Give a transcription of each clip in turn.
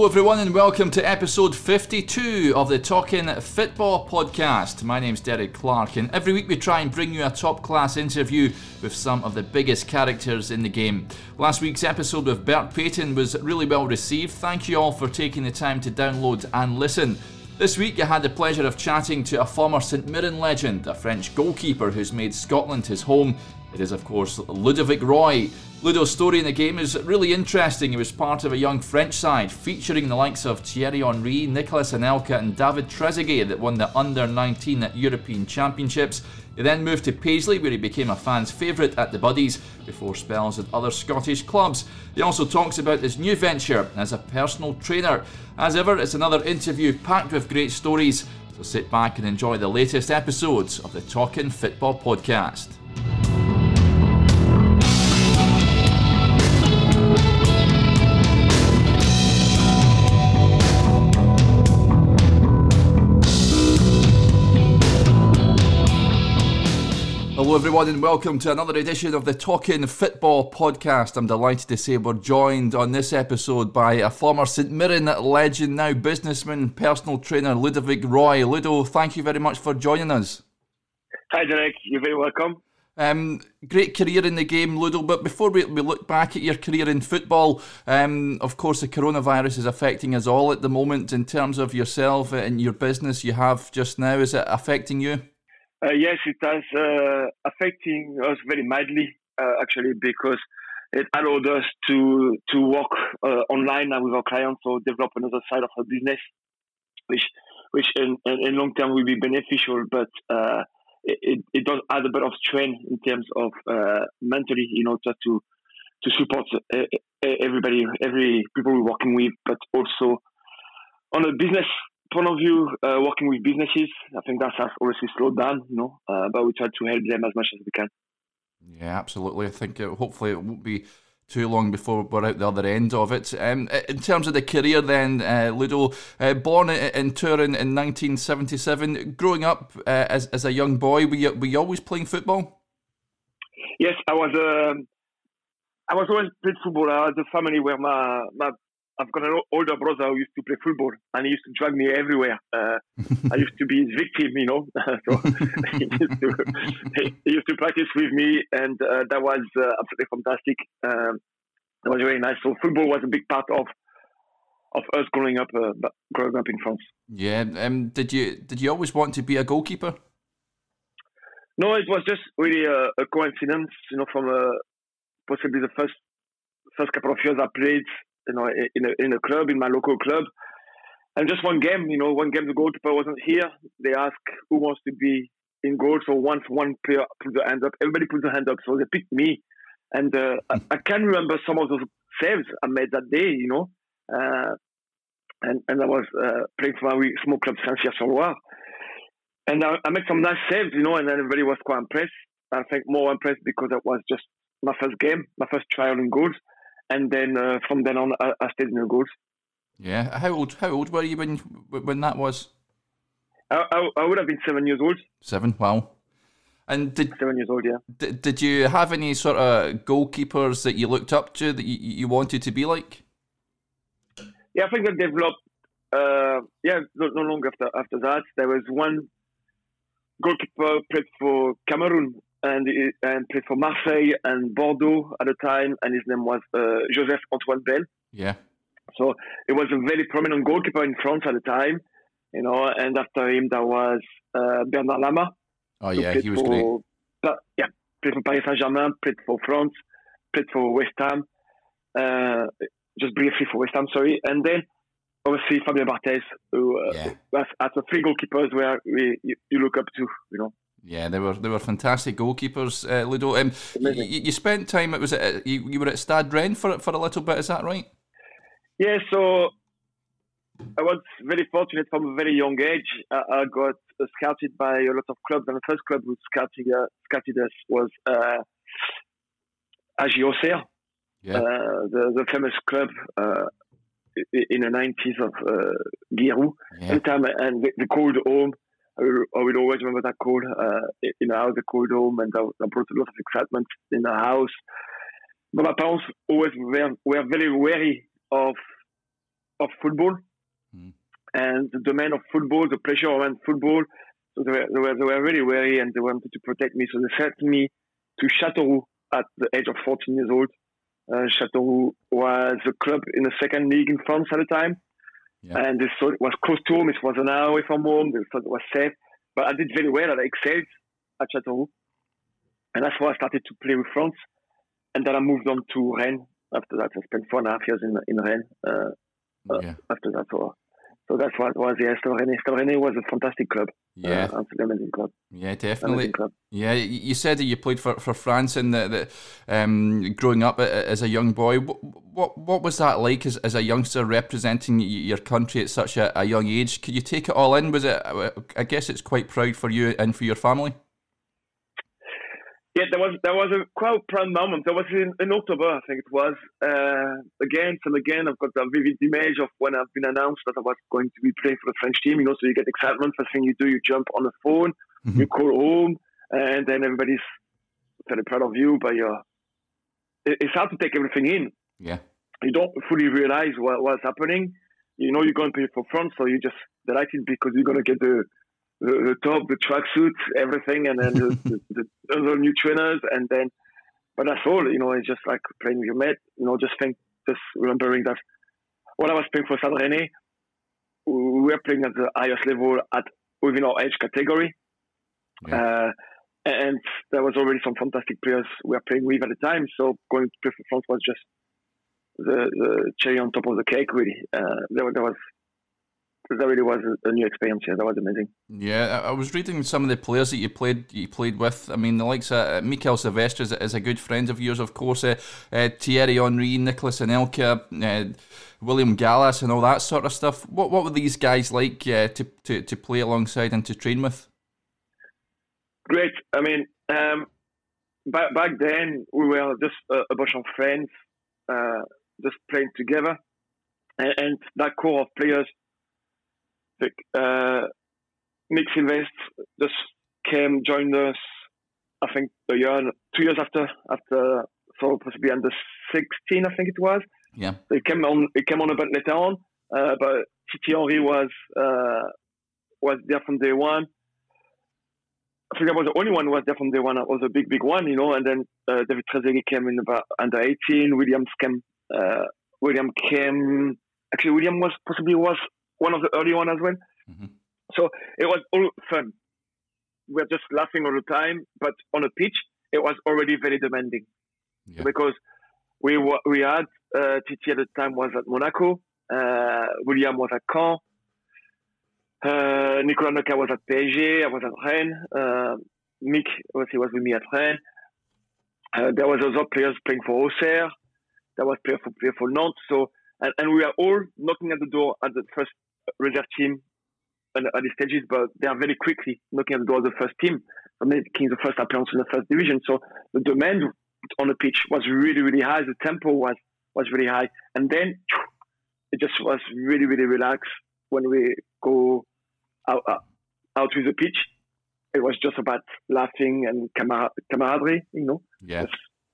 Hello, everyone, and welcome to episode 52 of the Talking Football podcast. My name's Derek Clark, and every week we try and bring you a top class interview with some of the biggest characters in the game. Last week's episode with Bert Paton was really well received. Thank you all for taking the time to download and listen. This week, I had the pleasure of chatting to a former St Mirren legend, a French goalkeeper who's made Scotland his home. It is, of course, Ludovic Roy. Ludo's story in the game is really interesting. He was part of a young French side featuring the likes of Thierry Henry, Nicolas Anelka, and David Trezeguet that won the Under 19 European Championships. He then moved to Paisley, where he became a fan's favourite at the Buddies before spells at other Scottish clubs. He also talks about his new venture as a personal trainer. As ever, it's another interview packed with great stories, so sit back and enjoy the latest episodes of the Talking Football podcast. Hello, everyone, and welcome to another edition of the Talking Football podcast. I'm delighted to say we're joined on this episode by a former St Mirren legend, now businessman, personal trainer, Ludovic Roy. Ludo, thank you very much for joining us. Hi, Derek. You're very welcome. Um, great career in the game, Ludo. But before we, we look back at your career in football, um, of course, the coronavirus is affecting us all at the moment in terms of yourself and your business you have just now. Is it affecting you? Uh, yes, it has uh, affecting us very mildly, uh, actually, because it allowed us to to work online with our clients or develop another side of our business, which which in, in long term will be beneficial, but it, it does add a bit of strain in terms of uh, mentally, you know, just to to support everybody, every people we're working with, but also on a business point of view, uh, working with businesses, I think that has obviously slowed down, you know, uh, but we try to help them as much as we can. Yeah, absolutely. I think it, hopefully it won't be too long before we're out the other end of it. Um, in terms of the career, then, uh, Ludo, uh, born in Turin in 1977, growing up uh, as, as a young boy, were you, were you always playing football? Yes, I was. Um, I was always played football. I had a family where my, my I've got an older brother who used to play football and he used to drag me everywhere. Uh, I used to be his victim, you know. so he used, to, he used to practice with me and uh, that was uh, absolutely fantastic. Um, it was very nice. So football was a big part of of us growing up uh, growing up in France. Yeah. Um, did you did you always want to be a goalkeeper? No, it was just really a, a coincidence. You know, from a, uh, possibly the first first couple of years I played you know, in a, in a club, in my local club. And just one game, you know, one game the goalkeeper wasn't here. They ask who wants to be in goal. So once one player put their hand up, everybody put their hand up. So they picked me. And uh, I, I, can remember some of those saves I made that day, you know. Uh, and, and I was uh, playing for my small club, Saint-Cyr-sur-Loire. And I, I, made some nice saves, you know, and everybody was quite impressed. I think more impressed because it was just my first game, my first trial in goals and then uh, from then on, I, I stayed in the goals. Yeah, how old? How old were you when when that was? I, I, I would have been seven years old. Seven, wow. And did seven years old, yeah. Did, did you have any sort of goalkeepers that you looked up to that you, you wanted to be like? Yeah, I think I developed. Uh, yeah, not, not long after after that, there was one goalkeeper played for Cameroon and and played for Marseille and Bordeaux at the time, and his name was uh, Joseph Antoine Bell. Yeah. So it was a very prominent goalkeeper in France at the time, you know. And after him, there was uh, Bernard Lama. Oh yeah, he was for, great. yeah, played for Paris Saint Germain, played for France, played for West Ham, uh, just briefly for West Ham, sorry, and then obviously Fabien Barthez, who uh, yeah. was at the three goalkeepers where we, you, you look up to, you know. Yeah, they were they were fantastic goalkeepers, uh, Ludo. Um, you, you, spent time. It was at, you, you were at Stade Rennes for for a little bit. Is that right? Yeah. So I was very fortunate from a very young age. I, I got scouted by a lot of clubs, and the first club who scouted uh, scouted us was uh, Auxerre, yeah. uh, the the famous club uh, in the 90s of uh, Guy Roux. Yeah. time, and they called home I will always remember that call uh, in our house, the cold home, and that, that brought a lot of excitement in the house. But my parents always were, were very wary of of football mm. and the domain of football, the pressure around football. So they were, they were, they were really wary and they wanted to protect me. So they sent me to Châteauroux at the age of 14 years old. Uh, Châteauroux was a club in the second league in France at the time. Yeah. And it was close to home. It was an hour away from home. Thought it was safe. But I did very well. I excelled at Châteauroux. And that's why I started to play with France. And then I moved on to Rennes. After that, I spent four and a half years in, in Rennes. Uh, yeah. after that, so so that's what it was the Stade Rennais. Stade was a fantastic club. Yeah, uh, amazing club. Yeah, definitely. Club. Yeah, you said that you played for, for France and that, um, growing up as a young boy. What what was that like as, as a youngster representing your country at such a, a young age? Could you take it all in? Was it? I guess it's quite proud for you and for your family. Yeah, there was there was a quite proud moment. There was in, in October, I think it was. Uh, again and again, I've got a vivid image of when I've been announced that I was going to be playing for the French team. You know, so you get excitement. First thing you do, you jump on the phone, mm-hmm. you call home, and then everybody's very proud of you. But you're, it's hard to take everything in. Yeah, you don't fully realize what, what's happening. You know, you're going to play for France, so you're just delighted because you're going to get the the, the top, the tracksuits, everything, and then the, the, the, other new trainers, and then, but that's all. You know, it's just like playing with your mate. You know, just think, just remembering that when I was playing for Stade Rennais, we were playing at the highest level at within our age category. Yeah. Uh, and there was already some fantastic players we were playing with at the time. So going to play for France was just the, the cherry on top of the cake, really. Uh, there, there was that really was a, new experience. Yeah, that was amazing. Yeah, I was reading some of the players that you played you played with. I mean, the likes of uh, Mikael Silvestre is, is, a good friend of yours, of course. Uh, uh, Thierry Henry, Nicolas Anelka, uh, William Gallas, and all that sort of stuff. What what were these guys like uh, to, to to play alongside and to train with? Great. I mean, um, back back then we were just a, a bunch of friends, uh, just playing together, and, and that core of players uh, Nick just came, joined us, I think a year, two years after, after, so possibly under 16, I think it was. Yeah. He came on, it came on a bit later on, uh, but Titi Henry was, uh, was there from day one. I think I was the only one who was there from day one. I was a big, big one, you know. And then uh, David Trezeguet came in about under 18. Williams came. Uh, William came. Actually, William was possibly was one of the early one as well. Mm-hmm. So it was all fun. We were just laughing all the time, but on a pitch, it was already very demanding yeah. because we we had uh, Titi at the time was at Monaco, uh, William was at Caen, uh, Nicolas Anelka was at PSG, I was at Rennes, uh, Mick was he was with me at Rennes. Uh, there was other players playing for Auxerre. There was player for player for Nantes. So and, and we are all knocking at the door at the first reserve team at the stages, but they are very quickly knocking at the door of the first team, making the first appearance in the first division. So the demand on the pitch was really, really high. The tempo was was really high, and then it just was really, really relaxed when we go out uh, out with the pitch. It was just about laughing and camaraderie, you know. Yeah.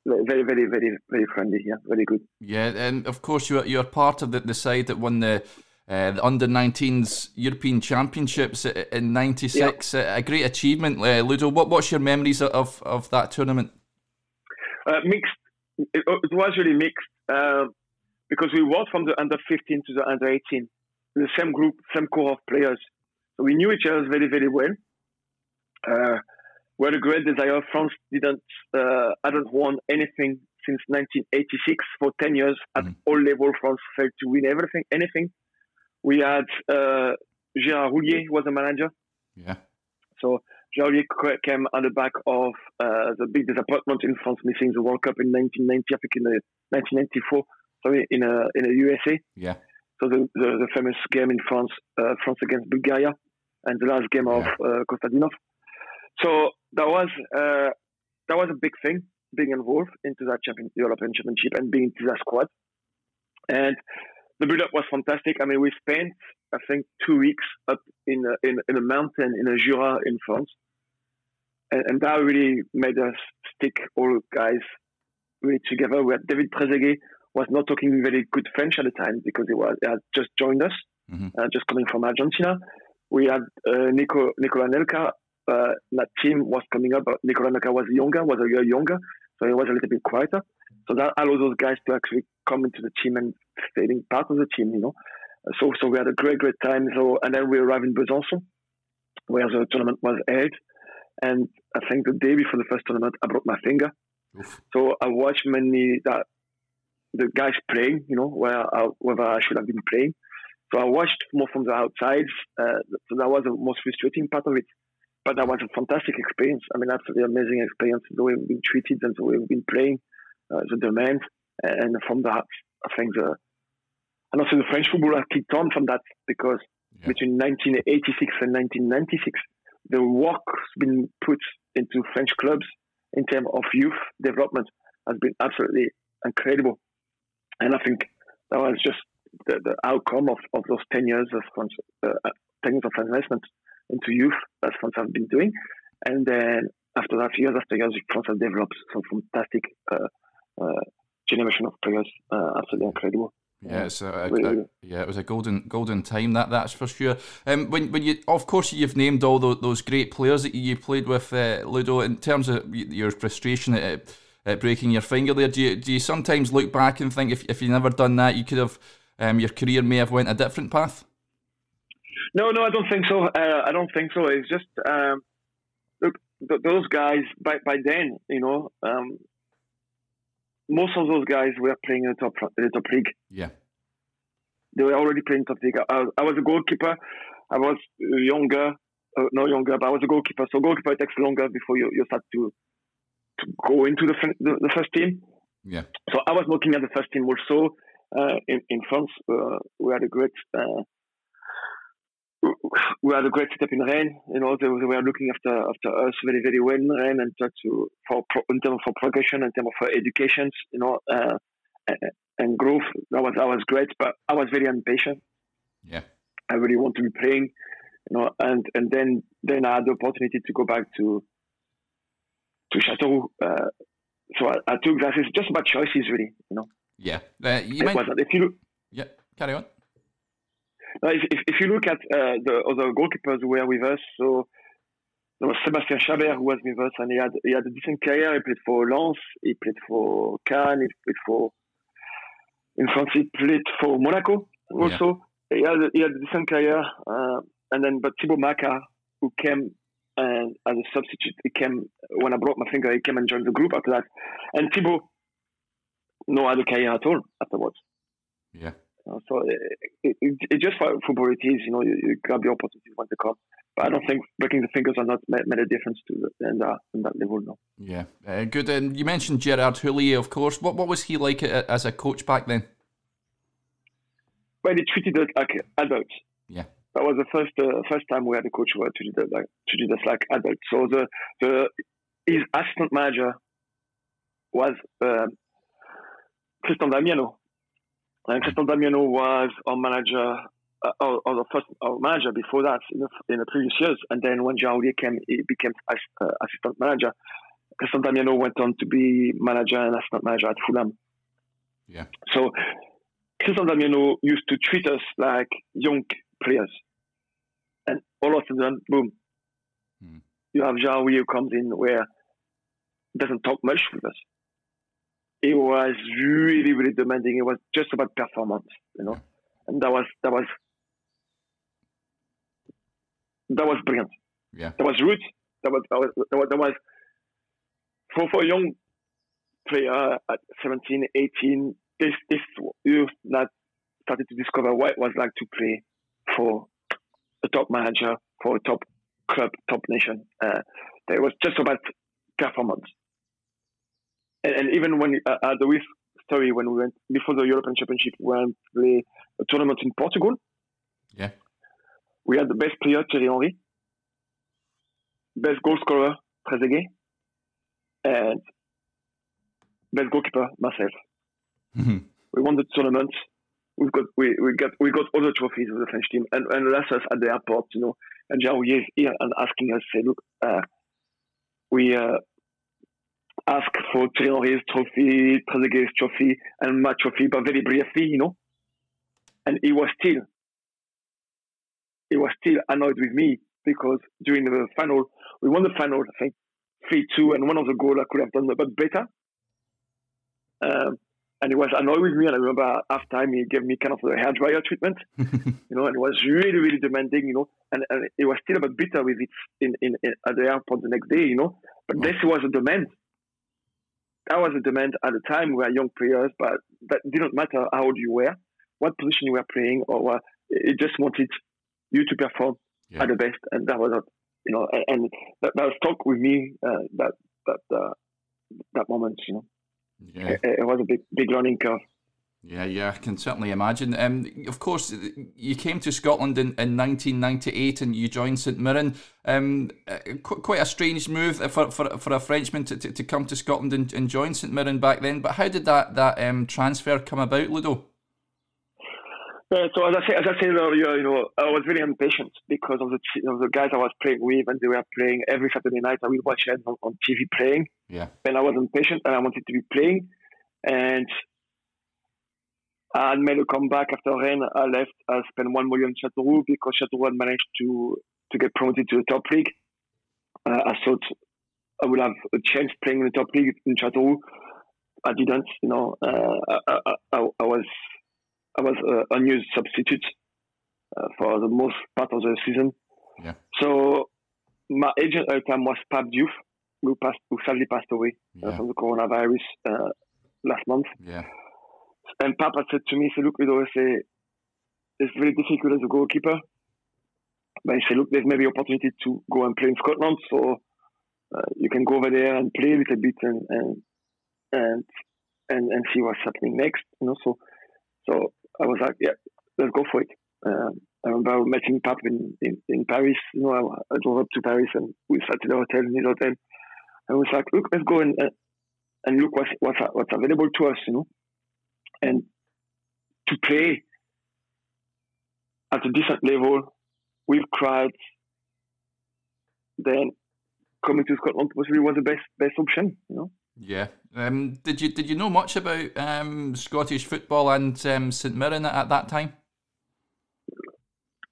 Very, very, very, very friendly. Yeah, very good. Yeah, and of course you're you're part of the, the side that won the uh, the under 19s European Championships in '96. Yep. A great achievement, uh, Ludo. What, what's your memories of, of that tournament? Uh, mixed. It, was really mixed uh, because we went from the under 15 to the under 18, the same group, same core of players. So we knew each other very, very well. Uh, we had a great desire. France didn't, uh, hadn't won anything since 1986 for 10 years at mm. all levels. France failed to win everything, anything. We had uh, Gérard Houllier was the manager. Yeah. So Gérard Houllier came on the back of uh, the big disappointment in France missing the World Cup in 1990, I think in the 1994, sorry, in a, in a USA. Yeah. So the, the, the famous game in France, uh, France against Bulgaria, and the last game yeah. of uh, Kostadinov. So that was uh, that was a big thing being involved into that champion, European Championship and being into that squad. And the build up was fantastic. I mean, we spent, I think, two weeks up in a, in, in a mountain in a Jura in France. And, and, that really made us stick all guys really together. We had David Trezeguet was not talking very good French at the time because he was he had just joined us, mm-hmm. uh, just coming from Argentina. We had uh, Nico, Nicolas Anelka. Uh, that team was coming up, but Nicolas Anelka was younger, was a year younger, so he was a little bit quieter. So that allowed those guys to actually come into the team and feeling part of the team, you know. So so we had a great great time. So and then we arrived in Besançon, where the tournament was held. And I think the day before the first tournament, I broke my finger. Oof. So I watched many that the guys playing, you know, where I, whether I should have been playing. So I watched more from the outside. Uh, so that was the most frustrating part of it. But that was a fantastic experience. I mean, absolutely amazing experience. The way we've been treated and the way we've been playing, uh, the demand, and from that, I think the and also the French football has kicked on from that because yeah. between 1986 and 1996, the work's been put into French clubs in terms of youth development has been absolutely incredible. And I think that was just the, the outcome of, of those 10 years of France, uh, 10 years of investment into youth that France have been doing. And then after that, years after years, France has developed some fantastic uh, uh, generation of players, uh, absolutely incredible. Yeah, it's a, a, a, yeah, it was a golden golden time that that's for sure. Um, when when you of course you've named all those, those great players that you played with, uh, Ludo. In terms of your frustration at, at, breaking your finger there, do you do you sometimes look back and think if if you never done that, you could have um, your career may have went a different path? No, no, I don't think so. Uh, I don't think so. It's just um, look th- those guys by by then, you know, um, most of those guys were playing in the top in the top league. Yeah, they were already playing top league. I, I was a goalkeeper. I was younger, uh, no younger, but I was a goalkeeper. So goalkeeper takes longer before you, you start to to go into the, the, the first team. Yeah. So I was looking at the first team also uh, in in France. Uh, we had a great uh, we had a great setup in Rennes. You know, they, they, were looking after after us very very well in Rennes and tried to for in terms of progression, in terms of education, you know, uh, and growth. That was that was great, but I was very impatient. Yeah, I really want to be playing, you know, and and then then I had the opportunity to go back to to Châteauroux. Uh, so I, I, took that. It's just about choices, really, you know. Yeah, uh, you might... if you yeah, carry on. If, if, if, you look at uh, the other goalkeepers who were with us, so there was Sebastian Chabert who was with us, and he had he had a decent career. He played for Lens, he played for Cannes, he played for in France, he played for Monaco also. Yeah. He had he had a decent career, uh, and then but Thibaut Macquart, who came and as a substitute, he came when I broke my finger. He came and joined the group after that, and Thibaut no other career at all afterwards. Yeah. Uh, so it, it, it, it, just for football it is, you know, you, you grab the opportunity when they come. But I don't think breaking the fingers are not made, made a difference to the, in, that, in that level, no. Yeah, uh, good. And you mentioned Gerard Houllier, of course. What what was he like as a coach back then? Well, he treated us like adults. Yeah. That was the first uh, first time we had a coach who treated us like treated us like adults. So the the his assistant manager was uh, Christian Damiano, and Christian Damiano was our manager, uh, or, or, the first our manager before that in the, in the previous years. And then when Jean came, he became uh, assistant manager. Christian Damiano went on to be manager and assistant manager at Fulham. Yeah. So Christian Damiano used to treat us like young players. And all of a sudden, boom, hmm. you have Jean who comes in where doesn't talk much with us it was really, really demanding. It was just about performance, you know, and that was that was that was brilliant. Yeah, that was root. That was that was that was, that was for for a young player at 17, 18. This this youth that started to discover what it was like to play for a top manager for a top club, top nation. Uh, it was just about performance and, and even when uh, at the West story when we went before the European Championship, we went to play a tournament in Portugal. Yeah, we had the best player Thierry Henry, best goal scorer Trezeguet, and best goalkeeper myself. Mm-hmm. We won the tournament. We've got we, we got we got all the trophies with the French team, and and left us at the airport, you know. And Jean is here and asking us, say, look, uh, we uh, ask for Henry's trophy, Trezeguet's trophy, and my trophy, but very briefly, you know. And he was still, he was still annoyed with me because during the final, we won the final, I think, 3 2, and one of the goals I could have done a bit better. Um, and he was annoyed with me. And I remember after time he gave me kind of a hair dryer treatment, you know, and it was really, really demanding, you know. And, and he was still a bit bitter with it in, in, in, at the airport the next day, you know. But this was a demand. That was a demand at the time. We were young players, but that didn't matter how old you were, what position you were playing, or what. It just wanted you to perform yeah. at the best, and that was, a, you know, and, and that, that stuck with me. Uh, that that uh, that moment, you know. Yeah. It, it, was a big, big learning curve. Yeah, yeah, I can certainly imagine. Um, of course, you came to Scotland in, in 1998 and you joined St Mirren. Um, uh, qu- quite a strange move for, for, for a Frenchman to, to, to come to Scotland and, and join St Mirren back then. But how did that, that um, transfer come about, Ludo? Yeah, so as I, said, as I said earlier, you know, I was really impatient because of the of the guys I was playing with, and they were playing every Saturday night. I would watch them on, on TV playing. Yeah. And I was impatient, and I wanted to be playing, and I made a comeback after Rennes. I left. I spent one million Châteauroux because Châteauroux had managed to to get promoted to the top league. Uh, I thought I would have a chance playing in the top league in Châteauroux. I didn't. You know, uh, I, I, I, was I was uh, a unused substitute uh, for the most part of the season. Yeah. So my agent at the time was Pape Diouf, who passed, who sadly passed away uh, yeah. from the coronavirus uh, last month. Yeah. And Papa said to me, "Say, look, you know, say it's very difficult as a goalkeeper, but he said, look, there's maybe opportunity to go and play in Scotland, so uh, you can go over there and play a little bit and and and and, and see what's happening next, you know. So so I was like, yeah, let's go for it. Um, I remember meeting Pap in, in, in, Paris. You know, I, I, drove up to Paris and we sat in the hotel in his hotel. And was like, look, let's go and uh, and look what's, what's what's available to us, you know, and to play at a decent level with crowds. Then coming to Scotland was really was the best best option, you know. Yeah. Um, did you did you know much about um, Scottish football and um, St Mirren at, at, that time?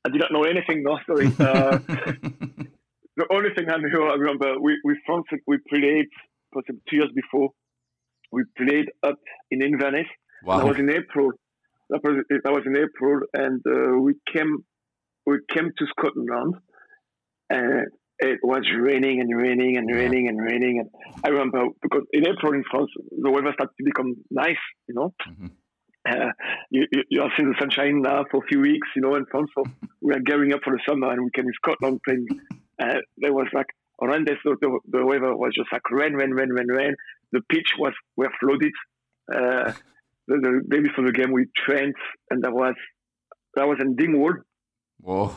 I did not know anything. No, sorry. Uh, the only thing I knew, I remember, we we France we played possibly two years before. We played up in Inverness. Wow. That was in April. That was, that was in April, and uh, we came we came to Scotland, and it was raining and raining and raining and raining. And I remember because in April in France, the weather started to become nice, you know. Mm-hmm. Uh, you, you, you, have seen the sunshine now for a few weeks, you know, in France. So we are gearing up for the summer and we came to Scotland playing. Uh, there was like horrendous. The, the, weather was just like rain, rain, rain, rain, rain. The pitch was were flooded. Uh, the, the day before the game, we trained and that was that was in Dingwall. Whoa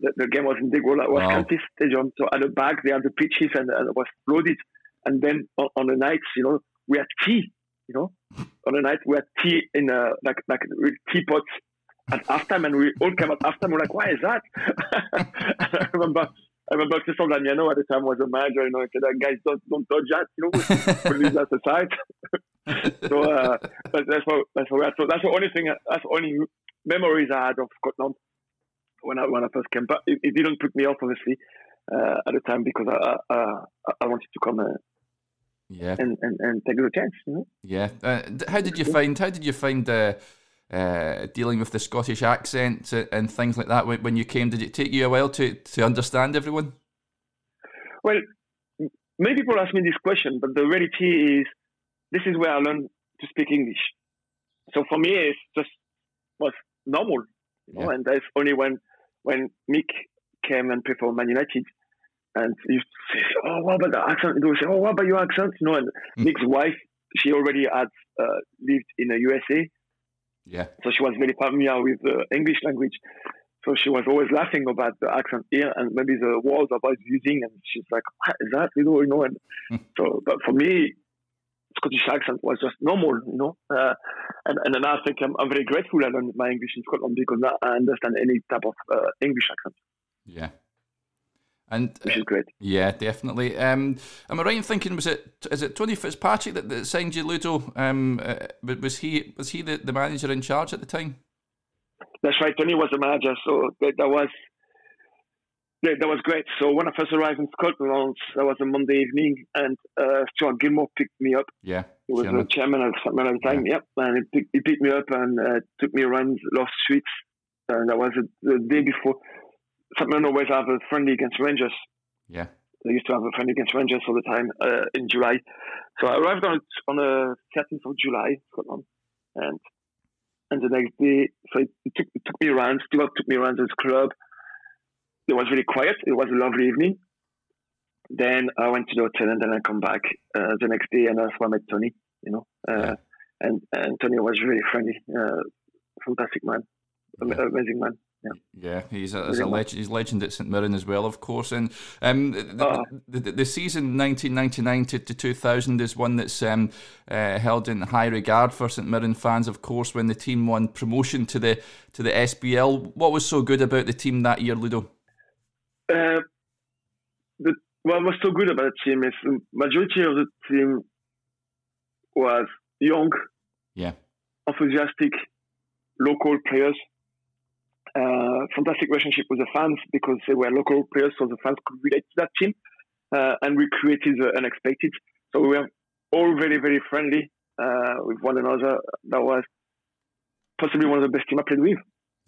the, the game was in Dingwall. It was wow. County Stadium. So at the back, they had the pitches and, and it was flooded. And then on, on, the nights, you know, we had tea, you know. on the night, we had tea in a, like, like with teapots at halftime. And we all came at halftime. We're like, why is that? I remember. I remember Christophe Damiano at the time was a manager, you know, he said, guys, don't, don't touch that, you know, put leave that aside. so, uh, that's what, that's what, so that's the only thing, that's the only memories I had of Scotland when I when I first came. But it, it didn't put me off, obviously, uh, at the time because I I, I wanted to come. Uh, yeah. And, and, and take the chance, you know? Yeah. Uh, how did you find? How did you find uh, uh, dealing with the Scottish accent and things like that when, you came? Did it take you a while to, to understand everyone? Well, many people ask me this question, but the reality is, this is where I learned to speak English. So for me, it's just was normal, you know. Yeah. And that's only when when Mick came and played for Man United, and you say, "Oh, what about the accent?" Would say, "Oh, what about your accent?" You know, and mm. Mick's wife, she already had uh, lived in the USA, yeah. So she was very familiar with the English language. So she was always laughing about the accent here and maybe the words I was using, and she's like, "What is that?" You know, you know. And mm. so, but for me, Scottish accent was just normal, you know. Uh, and, and then I think I'm, I'm very grateful I learned my English in Scotland because now I understand any type of uh, English accent. Yeah. And which great. Yeah, definitely. Um, am I right in thinking was it is it Tony Fitzpatrick that, that signed you, Ludo? Um, uh, was he was he the, the manager in charge at the time? That's right. Tony was the manager, so that, that was that, that, was great. So when I first arrived in Scotland, that was a Monday evening, and uh, Stuart Gilmour picked me up. Yeah, he was chairman. the chairman at the time. Yeah. Yep, and he picked, he picked me up and uh, took me around Lost Streets, and that was the day before St always have a friendly against Rangers. Yeah. They used to have a friendly against Rangers all the time uh, in July. So I arrived on on the 13th of July, Scotland, and and the next day, so it took, it took me around. Stuart took me around his club. It was really quiet. It was a lovely evening. Then I went to the hotel, and then I come back uh, the next day, and that's where I met Tony. You know, uh, yeah. and and Tony was really friendly, uh, fantastic man, yeah. amazing man. Yeah, he's a, he's a legend. He's legend at St Mirren as well, of course. And um, the, uh, the, the, season 1999 to, to 2000 is one that's um, uh, held in high regard for St Mirren fans, of course. When the team won promotion to the to the SPL, what was so good about the team that year, Ludo? Uh, the, what was so good about the team is the majority of the team was young, yeah, enthusiastic, local players fantastic relationship with the fans because they were local players, so the fans could relate to that team. Uh, and we created the unexpected. So we were all very, very friendly uh, with one another. That was possibly one of the best team I played with.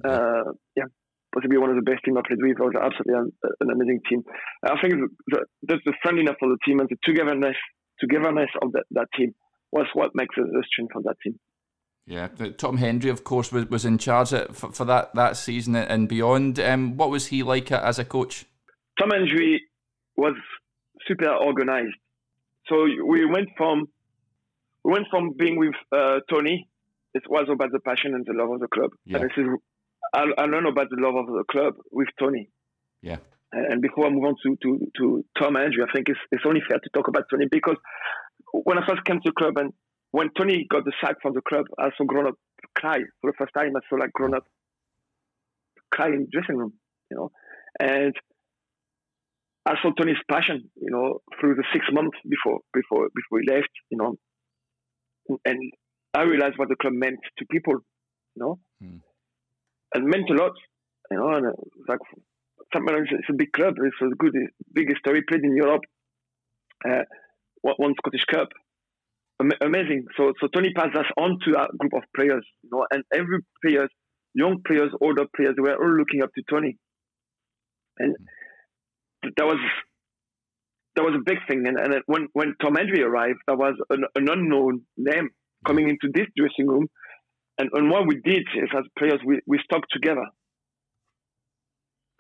Uh, yeah, possibly one of the best team I played with. It was absolutely an, an amazing team. I think the, the, friendliness of the team and the togetherness, togetherness of that, that team was what makes the strength of that team. Yeah, Tom Hendrie, of course, was, was in charge for, for that, that season and beyond. Um, what was he like as a coach? Tom Hendrie was super organized. So we went from we went from being with uh, Tony. It was about the passion and the love of the club. Yeah. And this is I, I learned about the love of the club with Tony. Yeah. And before I move on to, to, to Tom Hendrie, I think it's, it's only fair to talk about Tony because when I first came to the club and when Tony got the sack from the club, I saw grown up cry for the first time. I saw like grown up cry in the dressing room, you know, and I saw Tony's passion, you know, through the six months before before before he left, you know, and I realized what the club meant to people, you know, mm. and meant a lot, you know, and uh, like it's a big club, it's a good, biggest story played in Europe, uh, one Scottish Cup, amazing. So so Tony passed us on to that group of players, you know, and every players, young players, older players, they were all looking up to Tony, and that was that was a big thing. And, and when when Tom Hendrie arrived, that was an, an unknown name coming mm-hmm. into this dressing room, and, and what we did is as players we, we stuck together.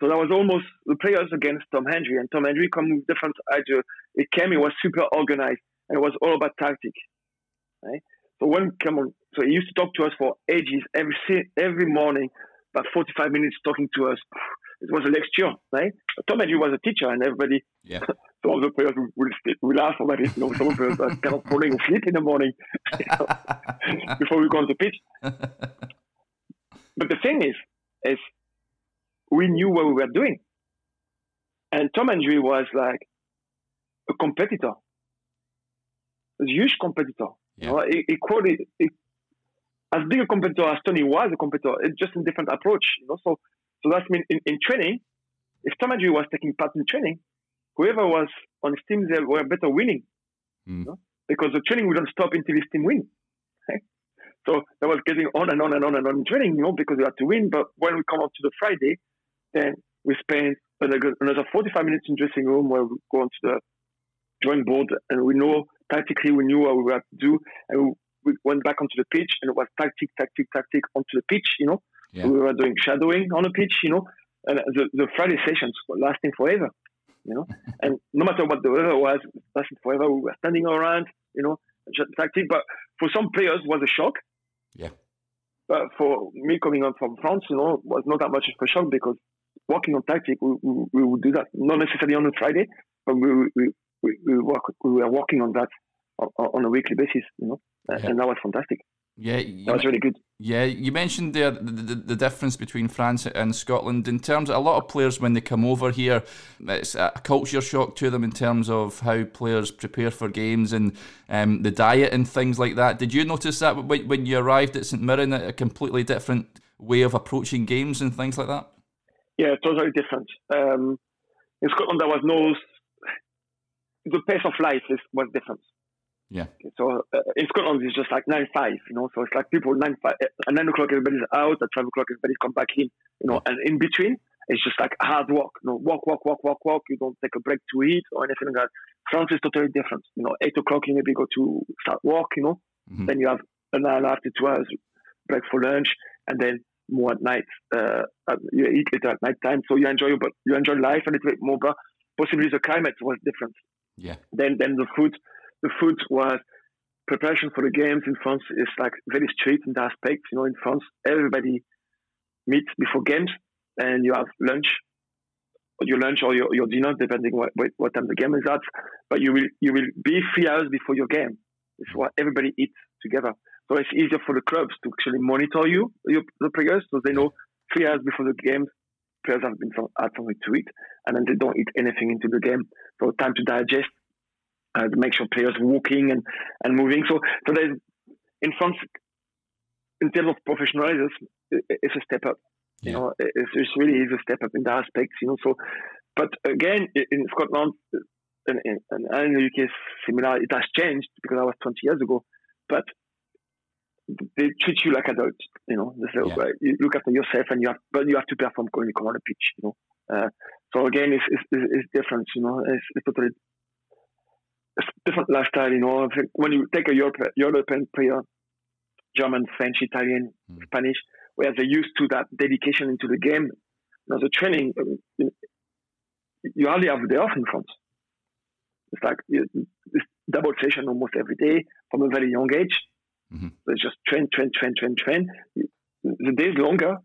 So that was almost the players against Tom Hendrie, and Tom Hendrie come with different ideas. It came, it was super organized and it was all about tactics. Right? So when come on, so he used to talk to us for ages, every every morning, about 45 minutes talking to us. It was a lecture, right? Tom Hendrie was a teacher, and everybody, yeah. some of the players will, will laugh about it. You know, some of the players are kind of falling asleep in the morning you know, before we go on the pitch. but the thing is, is we knew what we were doing, and Tom Hendrie was like a competitor a huge competitor. Yeah. You know, equally, as big a competitor as Tony was a competitor, it's just a different approach. You know, so so that's mean in, in training, if Tom was taking part in training, whoever was on his team they were better winning. Mm. You know? Because the training wouldn't stop until his team win. So that was getting on and on and on and on in training, you know, because we had to win. But when we come up to the Friday, then we spend another 45 minutes in dressing room where we go onto the drawing board and we know tactically we knew what we had to do, and we went back onto the pitch, and it was tactic, tactic, tactic onto the pitch. You know, yeah. we were doing shadowing on the pitch. You know, and the, the Friday sessions were lasting forever. You know, and no matter what the weather was, lasting forever. We were standing around. You know, tactic. But for some players, was a shock. Yeah. But for me coming up from France, you know, was not that much of a shock because working on tactic, we, we, we would do that not necessarily on a Friday, but we, we, we, we, work, we were working on that on, on a weekly basis, you know, yeah. and that was fantastic. Yeah, that was really good. Yeah, you mentioned there the, the, the, difference between France and Scotland in terms of a lot of players when they come over here, it's a culture shock to them in terms of how players prepare for games and um, the diet and things like that. Did you notice that when you arrived at St Mirren, a completely different way of approaching games and things like that? Yeah, totally different. Um, in Scotland, there was no the pace of life is, was different. Yeah. So uh, in Scotland, it's just like nine five, you know. So it's like people nine five at nine o'clock everybody's out, at twelve o'clock everybody's come back in, you know. And in between, it's just like hard work, you know, walk, walk, walk, walk, walk. You don't take a break to eat or anything like that. France is totally different. You know, eight o'clock you maybe go to start work, you know. Mm-hmm. Then you have an hour after two hours break for lunch, and then more at night. Uh, you eat later at night time, so you enjoy, but you enjoy life a little bit more. But possibly the climate was different. Yeah. Then, then the food the food was preparation for the games in France is like very strict in that aspect. You know, in France, everybody meets before games and you have lunch, your lunch or your, your dinner, depending what, what time the game is at. But you will you will be three hours before your game. It's what everybody eats together. So it's easier for the clubs to actually monitor you, your, the players, so they know three hours before the game, players have been had something to eat, and then they don't eat anything into the game. So time to digest uh, to make sure players walking and, and moving. So, so there's in France, in terms of professionalism, it's a step up. You know, it's, it's really is a step up in that aspect. You know, so but again, in Scotland and, and, and in the UK, similar. It has changed because I was 20 years ago, but they treat you like adults. You know, they say, yeah. you look after yourself, and you have, but you have to perform when you come on the pitch. You know, uh, so again, it's, it's, it's different. You know, it's, it's totally different lifestyle, you know. When you take a Europe, European player, German, French, Italian, mm. Spanish, where they're used to that dedication into the game, you know, the training, um, you hardly have the off in France. It's like it's double session almost every day from a very young age. Mm-hmm. So it's just train, train, train, train, train. The day is longer,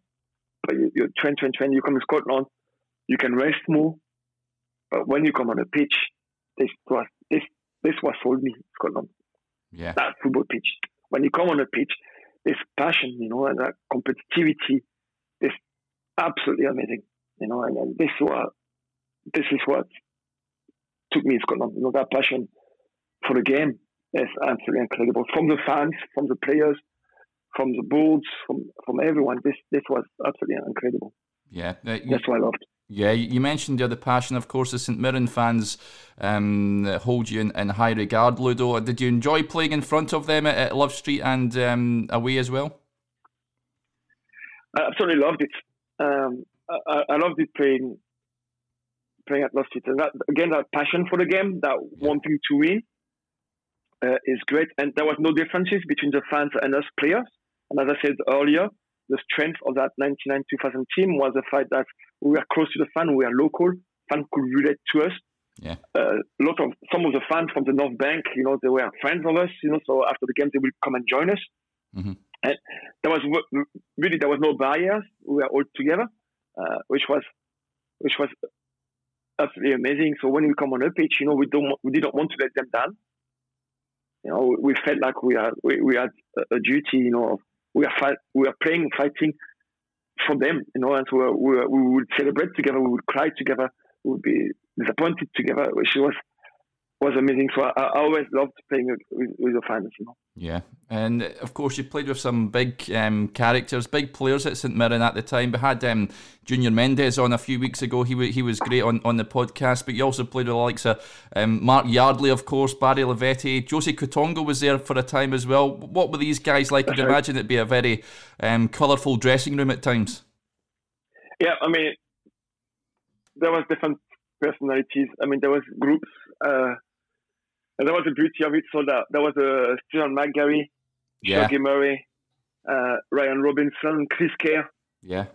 but you, you train, train, train. You come to Scotland, you can rest more. But when you come on the pitch, this was this this was sold me Scotland. Yeah. That football pitch. When you come on a pitch, this passion, you know, and that competitivity, this absolutely amazing. You know, and, and this what this is what took me to Scotland. You know, that passion for the game is absolutely incredible. From the fans, from the players, from the boards, from from everyone. This this was absolutely incredible. Yeah, uh, that's what I loved. Yeah, you mentioned the other passion, of course, the St Mirren fans um, hold you in, in, high regard, Ludo. Did you enjoy playing in front of them at, at Love Street and um, away as well? I absolutely loved it. Um, I, I, loved it playing playing at Love Street, and that again, that passion for the game, that wanting to win, uh, is great. And there was no differences between the fans and us players. And as I said earlier, the strength of that 99-2000 team was the fact that we were close to the fan, we were local, fans could relate to us. Yeah. Uh, a lot of some of the fans from the North Bank, you know, they were friends of us, you know. So after the game, they would come and join us. Mm-hmm. And there was really there was no barriers. We were all together, uh, which was which was absolutely amazing. So when we come on a pitch, you know, we don't we didn't want to let them down. You know, we felt like we had we, we had a, duty, you know, we are fight, we are playing, fighting for them, you know, and so we, we, we would celebrate together, we would cry together, we would be disappointed together, which was was amazing. So I, I always loved playing with, with the fans, you know. Yeah, and of course you played with some big um, characters, big players at St Mirren at the time. We had um, Junior Mendes on a few weeks ago. He he was great on, on the podcast. But you also played with the likes of um, Mark Yardley, of course, Barry Lavety, Josie Quitongo was there for a time as well. What were these guys like? I'd imagine it'd be a very um, colourful dressing room at times. Yeah, I mean, there was different personalities. I mean, there was groups. Uh, and that was the beauty of it. So that there was a uh, Stephen McGarry, yeah. Shuggy Murray, uh, Ryan Robinson, Chris Kerr, yeah,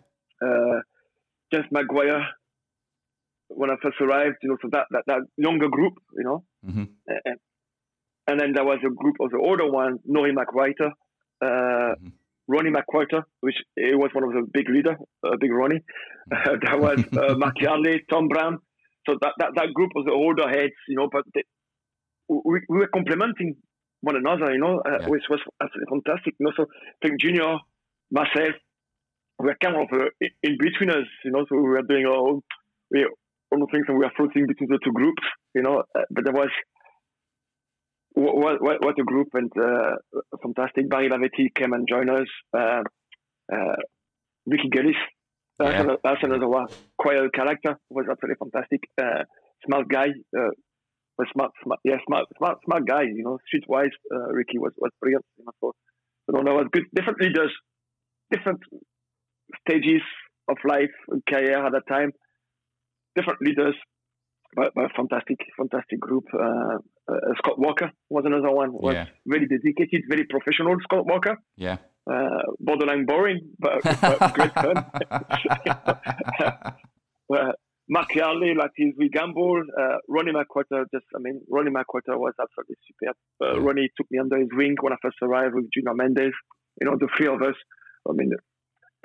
uh, James Maguire. When I first arrived, you know, so that that, that younger group, you know, mm-hmm. and, and, then there was a group of the older ones, Norrie McWhirter, uh, mm-hmm. Ronnie McWhirter, which he was one of the big leader, uh, big Ronnie. Uh, there was uh, Mark Yardley, Tom Brown. So that, that, that group was the older heads, you know, but they, we, we were complementing one another, you know, uh, yeah. which was absolutely fantastic. You know, so I think Junior, myself, we were kind of uh, in between us, you know, so we were doing our own, we, own things and we were floating between the two groups, you know, uh, but there was what, what, what a group and uh, fantastic. Barry Lavety came and joined us. Uh, uh, Ricky Gillies, that's, yeah. another, that's another one. Quiet character was absolutely fantastic. Uh, smart guy, smart, smart, yeah, smart, smart, smart guy. You know, streetwise, uh, Ricky was was brilliant. You know, so, so no, that was good. Different leaders, different stages of life and career at that time. Different leaders, but, but fantastic, fantastic group. Uh, uh, Scott Walker was another one. Was yeah. very dedicated, very professional. Scott Walker. Yeah. Uh, borderline boring, but, but great fun. Mark like his we gamble. Uh, Ronnie McWhirter, just I mean, Ronnie McWhirter was absolutely superb. Uh, Ronnie took me under his wing when I first arrived with Junior Mendes. You know, the three of us. I mean,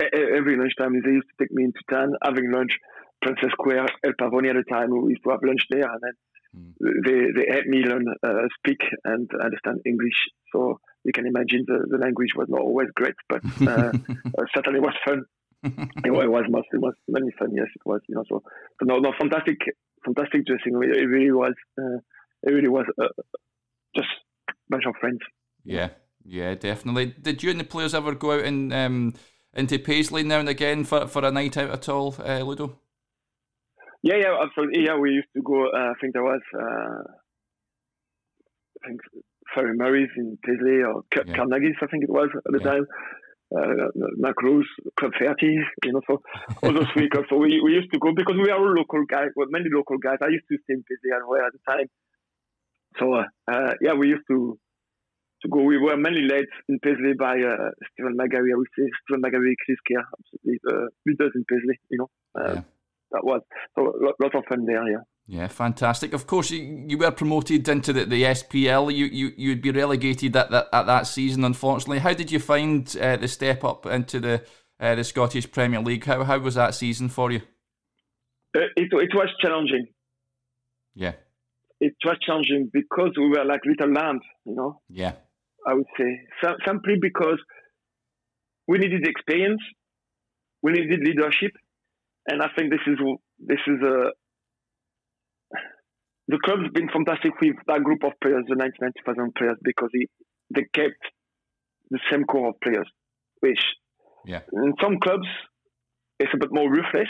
every lunchtime they used to take me into town having lunch, Princes Square, El Pavoni at the time. We used to have lunch there, and then mm. they they helped me learn uh, speak and understand English. So you can imagine the, the language was not always great, but uh, uh certainly was fun. It, was most, it was many fun. Yes, it was. You know, so, so no, no, fantastic, fantastic dressing. It really was. Uh, it really was uh, just a bunch of friends. Yeah, yeah, definitely. Did you and the players ever go out and um, into Paisley now and again for, for a night out at all, uh, Ludo? Yeah, yeah, absolutely. Yeah, we used to go. Uh, I think there was. Uh, I think Ferry Murray's in Paisley or yeah. Carnegie's, I think it was at the yeah. time. Uh, Macruz, Club 30, you know, so all those weekends. So we, we used to go because we are all local guys, well, many local guys. I used to stay in Paisley and at the time. So, uh, uh, yeah, we used to to go. We were mainly led in Paisley by uh, Stephen McGarry, I would say. Stephen McGarry, Chris Kerr, absolutely, uh, leaders in Paisley, you know. Uh, yeah. That was, so a lot, lot of fun there, yeah. Yeah, fantastic. Of course, you, you were promoted into the, the SPL. You, you, you'd be relegated at that, at that season, unfortunately. How did you find uh, the step up into the uh, the Scottish Premier League? How, how was that season for you? Uh, it, it was challenging. Yeah. It was challenging because we were like little lambs, you know? Yeah. I would say. simply because we needed experience, we needed leadership, and I think this is this is a the club's been fantastic with that group of players, the 99,000 players, because he, they kept the same core of players. Which, yeah. in some clubs, it's a bit more ruthless.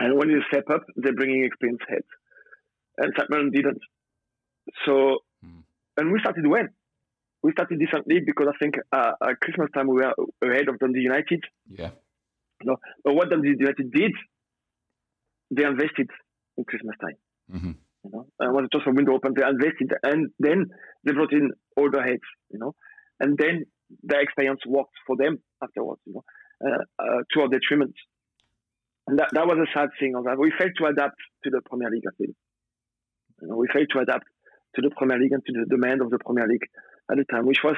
And when you step up, they're bringing experienced heads. And St. didn't. So, mm. and we started well. We started decently because I think uh, at Christmas time we were ahead of Dundee United. Yeah. No, but what Dundee United did, they invested in Christmas time. Mm-hmm. You know, and was just a window open. They invested, and then they brought in older heads. You know, and then the experience worked for them afterwards. You know, uh, uh, to our detriment. And that, that was a sad thing. Of that we failed to adapt to the Premier League. I think. You know, we failed to adapt to the Premier League and to the demand of the Premier League at the time, which was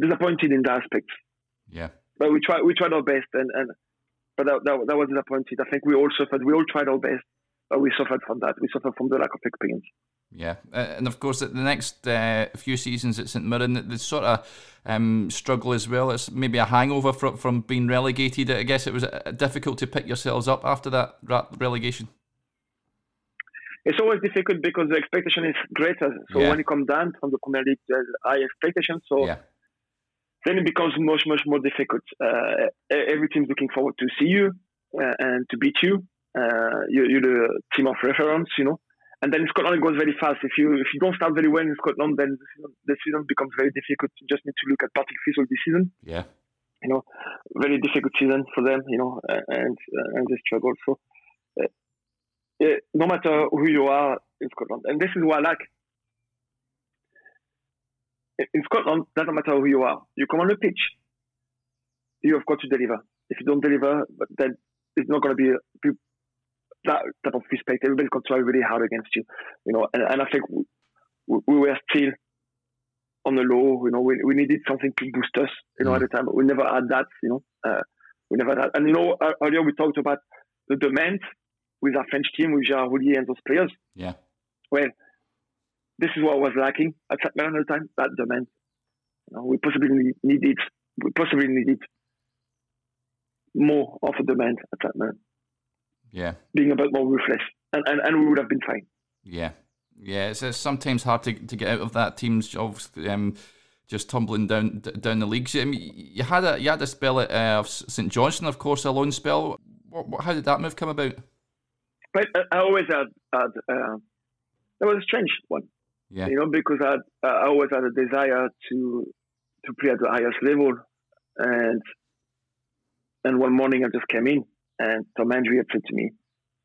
disappointed in that aspect. Yeah. But we tried we tried our best, and, and but that, that, that was disappointed. I think we all suffered. We all tried our best, we suffered from that. We suffered from the lack of experience. Yeah, uh, and of course, the next uh, few seasons at St Mirren, the, the sort of um, struggle as well. It's maybe a hangover from from being relegated. I guess it was uh, difficult to pick yourselves up after that relegation. It's always difficult because the expectation is greater. So yeah. when you come down from the Premier League, there's high expectations. So yeah. then it becomes much much more difficult. Uh, every team's looking forward to see you uh, and to beat you uh, you, you're the team of reference, you know. And then Scotland it goes very fast. If you if you don't start very well in Scotland, then the season, the season becomes very difficult. You just need to look at Partick Thistle this season. Yeah. You know, very difficult season for them. You know, and and they struggle. So, uh, no matter who you are in Scotland, and this is what I like. In Scotland, doesn't matter who you are. You come on the pitch, you have got to deliver. If you don't deliver, then it's not going to be that type of respect. Everybody to try really hard against you, you know. And, and I think we, we, were still on the low. You know, we, we needed something to boost us, you know, mm. at the time. But we never had that, you know. Uh, we never had. And you know, earlier we talked about the demand with our French team, with Gerard Houllier and those players. Yeah. Well, this is what was lacking at St. Mirren at the time, that demand. You know, we possibly needed, we possibly needed more of a demand at St. Mirren. Yeah. Being a bit more ruthless. And, and, and we would have been fine. Yeah. Yeah, it's, it's sometimes hard to, to get out of that team's um, just tumbling down down the leagues. I mean, you had a you had a spell at uh, St Johnstone, of course, a loan spell. What, what, how did that move come about? But I always had, had uh, it was a strange one. Yeah. You know, because I, I always had a desire to to play at the highest level, and and one morning I just came in, and Tom Hendrie had said to me,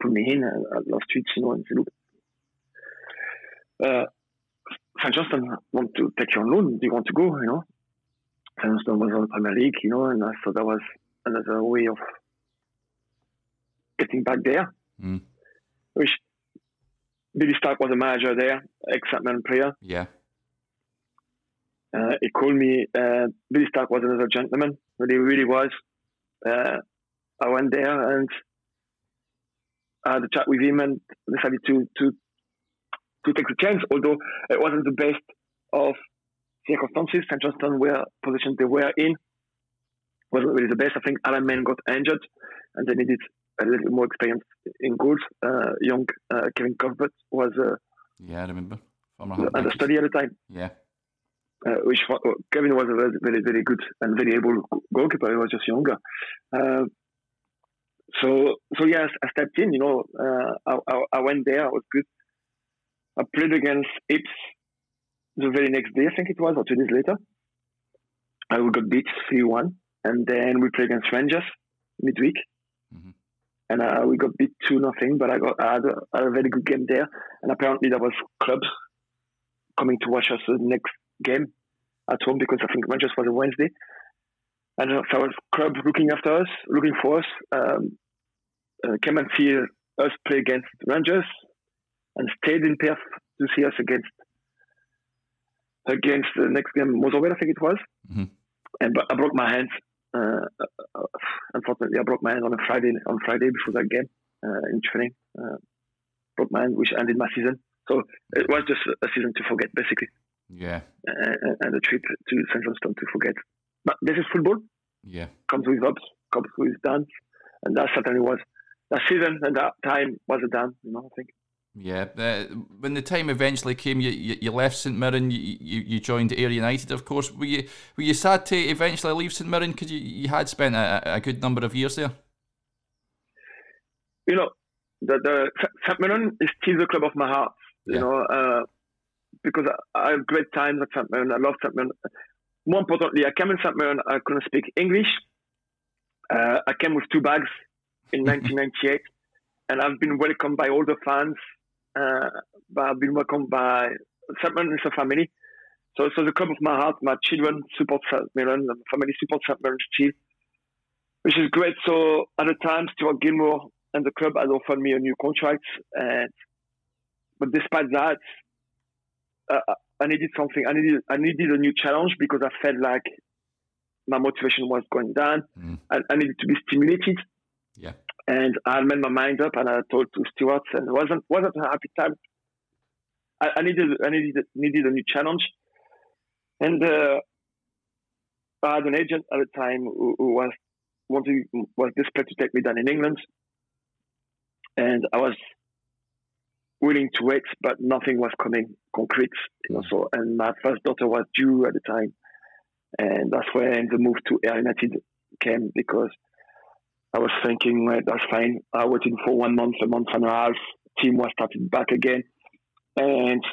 "Put me in." I, lost tweets, you know, and said, "Look, uh, St Johnstone want to take you on loan. Do you want to go?" You know, St Johnstone was on the Premier League, you know, and I thought that was another way of getting back there. Mm. Which Billy Stark was a manager there, ex-Satman player. Yeah. Uh, he called me. Uh, Billy Stark was another gentleman. but he really was. Uh, I went there and I had a chat with him and decided to to to take the chance. Although it wasn't the best of circumstances, St Johnstone were position they were in wasn't really the best. I think Alan Main got injured and they needed a little more experience in goals. Uh, young uh, Kevin Cuthbert was uh, yeah, I remember under study at the time. Yeah. Uh, which Kevin was a very, very, very good and very able goalkeeper. He was just younger. Uh, so, so yes, I stepped in. You know, uh, I, I, I, went there. I was good. I played against Hibs the very next day. I think it was, or two days later. I got beat three one, and then we played against Rangers midweek, mm-hmm. and uh, we got beat two nothing. But I got I had, a, I had a very good game there, and apparently there was clubs coming to watch us the next game at home because I think Rangers was a Wednesday. And was club looking after us, looking for us, um, uh, came and see us play against Rangers and stayed in Perth to see us against against the next game, Motherwell, I think it was. Mm-hmm. And but I broke my hand. Uh, uh, unfortunately, I broke my hand on a Friday on Friday before that game uh, in training. Uh, broke my hand, which ended my season. So it was just a season to forget, basically. Yeah. Uh, and a trip to St Johnstone to forget. But this is football. Yeah. Comes with ups, comes with downs. And that certainly was. That season and that time was a down, you know, I think. Yeah, uh, when the time eventually came, you you, you left St Mirren, you, you, you joined Ayr United, of course. Were you were you sad to eventually leave St Mirren because you, you had spent a, a good number of years there? You know, the, the St Mirren is still the club of my heart. You yeah. know, uh, because I, I, have great times at St Mirren. I love St Mirren. More importantly, I came in St Mirren. I couldn't speak English. Uh, I came with two bags in 1998, and I've been welcomed by all the fans uh, but I've been welcomed by St. Mirren is a family. So, so the club of my heart, my children support St. Mirren, my family support St. Mirren still, which is great. So at the time, Stuart Gilmore and the club had offered me a new contract. And, but despite that, uh, I needed something. I needed, I needed a new challenge because I felt like my motivation was going down. Mm. I, I needed to be stimulated. Yeah. And I made my mind up, and I told to Stuart, and it wasn't wasn't a happy time. I, I needed I needed needed a new challenge, and uh, I had an agent at the time who, who was wanted was desperate to take me down in England, and I was willing to wait, but nothing was coming concrete. You know, mm. so and my first daughter was due at the time, and that's when the move to Ayr United came because I was thinking, right, that's fine. I waited for one month, a month and a half. Team was started back again, and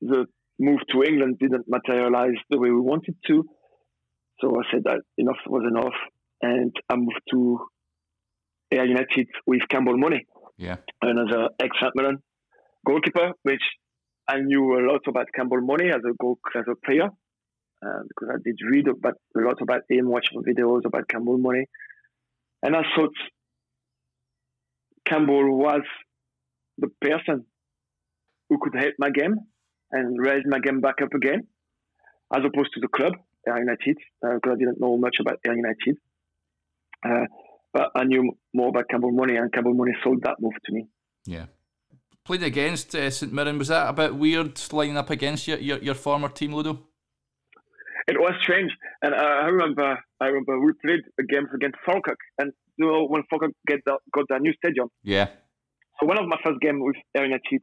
the move to England didn't materialize the way we wanted to. So I said that enough was enough, and I moved to Ayr United with Campbell Money, yeah, and as another ex Mirren goalkeeper, which I knew a lot about Campbell Money as a goal as a player, uh, because I did read about a lot about him, watching videos about Campbell Money and I thought Campbell was the person who could help my game and raise my game back up again, as opposed to the club, Ayr United, uh, because I didn't know much about Ayr United. Uh, but I knew more about Campbell Money, and Campbell Money sold that move to me. Yeah. Played against uh, St Mirren, was that a bit weird lining up against your, your, your former team, Ludo? It was strange, and uh, I remember I remember we played a game against Falkirk, and you know when Falkirk get the, got their new stadium. Yeah. So one of my first games with Ayr United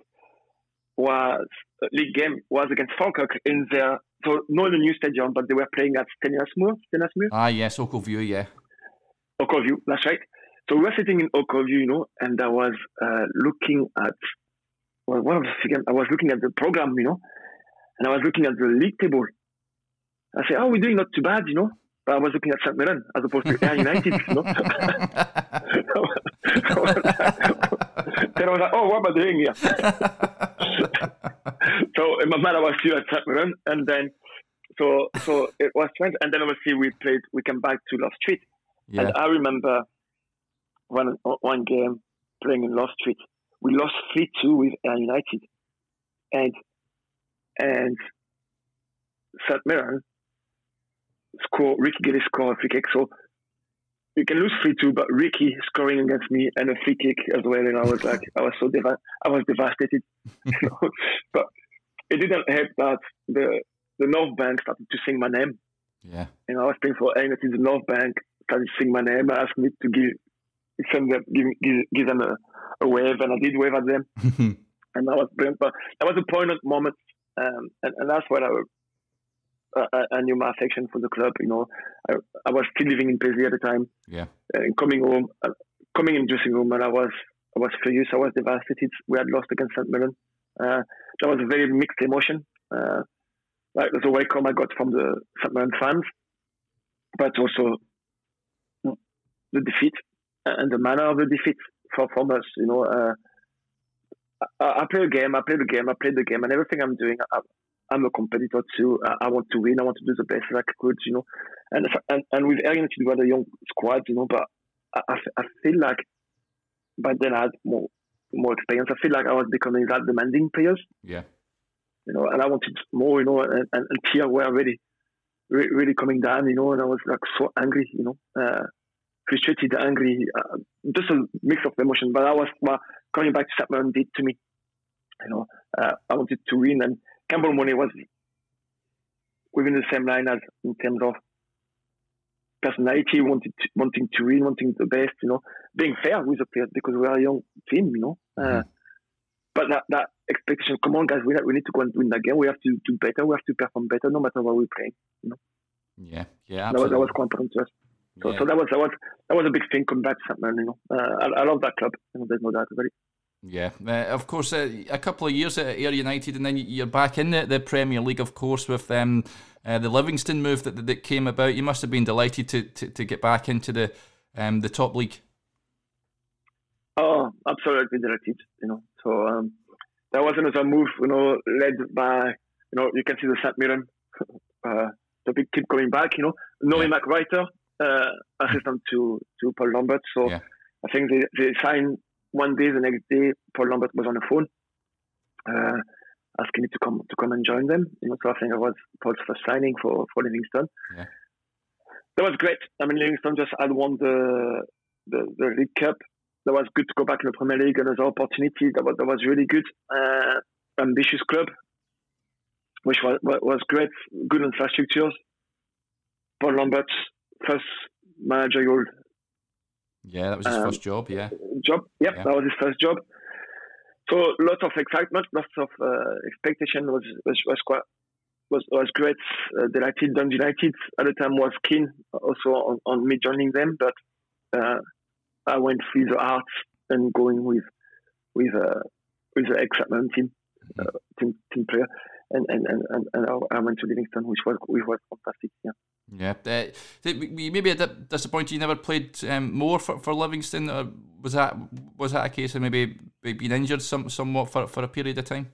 was a league game was against Falkirk in their so not the new stadium, but they were playing at Stenhousemuir. Stenhousemuir. Ah yes, Ochilview, yeah. Ochilview, that's right. So we were sitting in Ochilview, you know, and I was uh, looking at well, one of the I was looking at the program, you know, and I was looking at the league table. I said, "Oh, we're doing not too bad, you know." But I was looking at St Mirren as opposed to Ayr United, you know. then I was like, "Oh, what am I doing here?" so in my mind, I was still at St Mirren, and then so so it was strange. And then obviously we played. We came back to Love Street, yeah. and I remember one one game playing in Love Street. We lost three two with Ayr United, and and St Mirren score Ricky Gillies score a free kick. So you can lose three two, but Ricky scoring against me and a free kick as well, and I was like, I was so deva- I was devastated. but it didn't help that the the North Bank started to sing my name. Yeah, and I was playing for England. The North Bank to sing my name, asked me to give send them give, give, give them a, a wave, and I did wave at them, and that was brilliant. But that was a poignant moment, um, and, and that's what I I, I, knew my affection for the club. You know, I, I was still living in Paisley at the time. Yeah. And coming home, uh, coming in dressing room, and I was I was furious. I was devastated. We had lost against St Mirren. Uh, that was a very mixed emotion. Uh, like the welcome I got from the St Mirren fans, but also the defeat and the manner of the defeat for from us. You know, uh, I, I play a game. I play the game. I play the game, and everything I'm doing, I, I'm a competitor too. I, I, want to win. I want to do the best I could, you know. And and, and with Arian, we had a young squad, you know. But I, I, feel like but then I had more more experience. I feel like I was becoming that demanding players. Yeah. You know, and I wanted more, you know, and, and, and here were really, really coming down, you know, and I was like so angry, you know, uh, frustrated, angry, uh, just a mix of emotion. But I was well, coming back to Mirren did to me. You know, uh, I wanted to win and Campbell Money was within the same line as in terms of personality, wanting to, wanting to win, wanting the best, you know, being fair with the players because we are a young team, you know. Uh, mm-hmm. but that, that expectation, come on, guys, we, we need to go and win that game. We have to do better. We have to perform better, no matter what we're playing. You know. Yeah, yeah, absolutely. That was, that was quite important to us. So, yeah. so that was that was that was a big thing coming back to St Mirren. You know, uh, I, I, love that club. You know, there's no doubt about it. Yeah, uh, of course, uh, a couple of years at Ayr United, and then you're back in the, the Premier League, of course, with um, uh, the Livingston move that, that came about. You must have been delighted to, to, to get back into the um, the top league. Oh, absolutely delighted. You know, so um, that was another move. You know, led by you know you can see the St Mirren uh, topic keep coming back. You know, Norrie yeah. McWhirter, assistant to to Paul Lambert. So yeah. I think they, they signed one day, the next day, Paul Lambert was on the phone, uh, asking me to come to come and join them. You know, so I think I was Paul's first signing for for Livingston. Yeah. That was great. I mean, Livingston just had won the the, the League Cup. That was good to go back in the Premier League. Another opportunity. That was that was really good. Uh, ambitious club, which was was great. Good infrastructures. Paul First managerial yeah, that was his um, first job. Yeah, job. Yep, yeah, that was his first job. So lots of excitement, lots of uh, expectation was, was was quite was was great. Uh, delighted, Dundee United at the time was keen also on, on me joining them, but uh, I went with the heart and going with with uh, with the excitement team uh, team team player, and and and, and I went to Livingston, which was which was fantastic. Yeah. Yeah, uh, maybe a bit disappointed you never played um, more for, for Livingston. Or was that was that a case of maybe being injured some, somewhat for, for a period of time?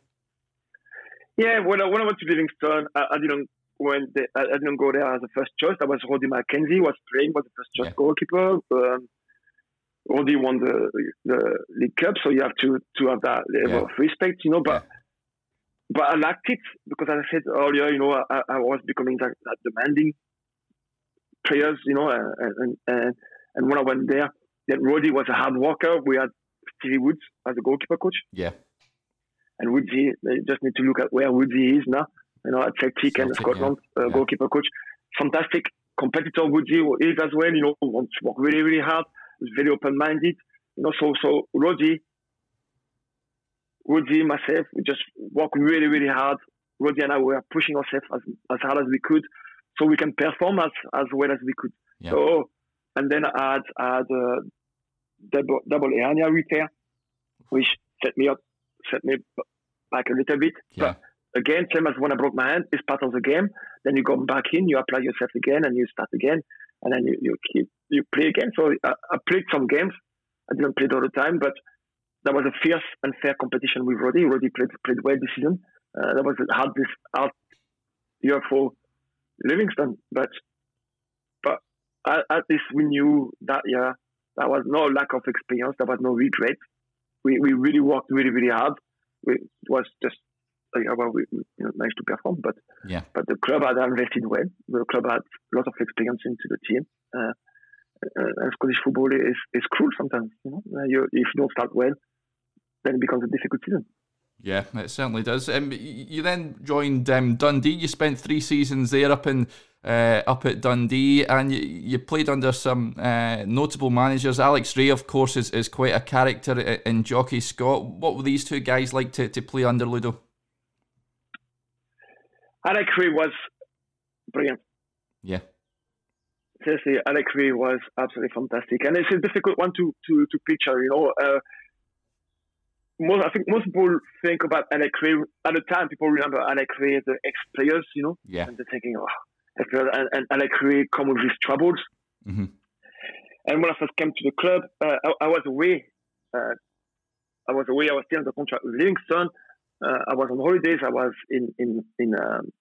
Yeah, when I, when I went to Livingston, I, I didn't went I, didn't go there as a first choice. I was Roddy McKenzie was playing was the first choice yeah. goalkeeper. Um, Roddy won the the League Cup, so you have to to have that level yeah. of respect, you know. But yeah. but I liked it because, as I said earlier, you know, I, I was becoming that, that demanding players, you know, and, and, and when I went there, then Roddy was a hard worker. We had Stevie Woods as a goalkeeper coach. Yeah. And Woodsy, they just need to look at where Woodsy is now. You know, at Celtic, and Scotland, yeah. Uh, yeah. goalkeeper coach. Fantastic competitor Woodsy is as well. You know, wants to work really, really hard. Is very open-minded. You know, so so Roddy, Woodsy, myself, we just work really, really hard. Roddy and I were pushing ourselves as, as hard as we could, so we can perform as as well as we could. Yeah. So, and then I had, I had a double, double hernia repair, which set me up, set me back a little bit. Yeah. But again, same as when I broke my hand, it's part of the game. Then you come back in, you apply yourself again, and you start again, and then you you keep you play again. So I, I played some games. I didn't play all the time, but that was a fierce and fair competition with Roddy. Roddy played played well this season. Uh, that was a hard this hard year for Livingston, but but at, at least we knew that year there was no lack of experience. There was no regret. We we really worked really really hard. We, it was just uh, well, we, we you know, managed to perform, but yeah. but the club had invested well. The club had a lot of experience into the team. Uh, uh, Scottish football is, is cruel sometimes. You know, uh, you, if you don't start well, then it becomes a difficult season. Yeah, it certainly does. Um, you then joined um, Dundee. You spent three seasons there up in uh, up at Dundee, and you, you played under some uh, notable managers. Alex Rae, of course, is, is quite a character in Jocky Scott. What were these two guys like to, to play under Ludo? Alex Rae was brilliant. Yeah. Seriously, Alex Rae was absolutely fantastic, and it's a difficult one to to, to picture. You know, uh, most, I think most people think about Alex Rae at the time. People remember Alex Rae as the ex-players, you know, yeah, and they're thinking, oh, and, and Alex Rae come with his troubles. Mm-hmm. And when I first came to the club, uh, I, I, was away. Uh, I was away. I was still under contract with Livingston. Uh, I was on holidays. I was in in in um,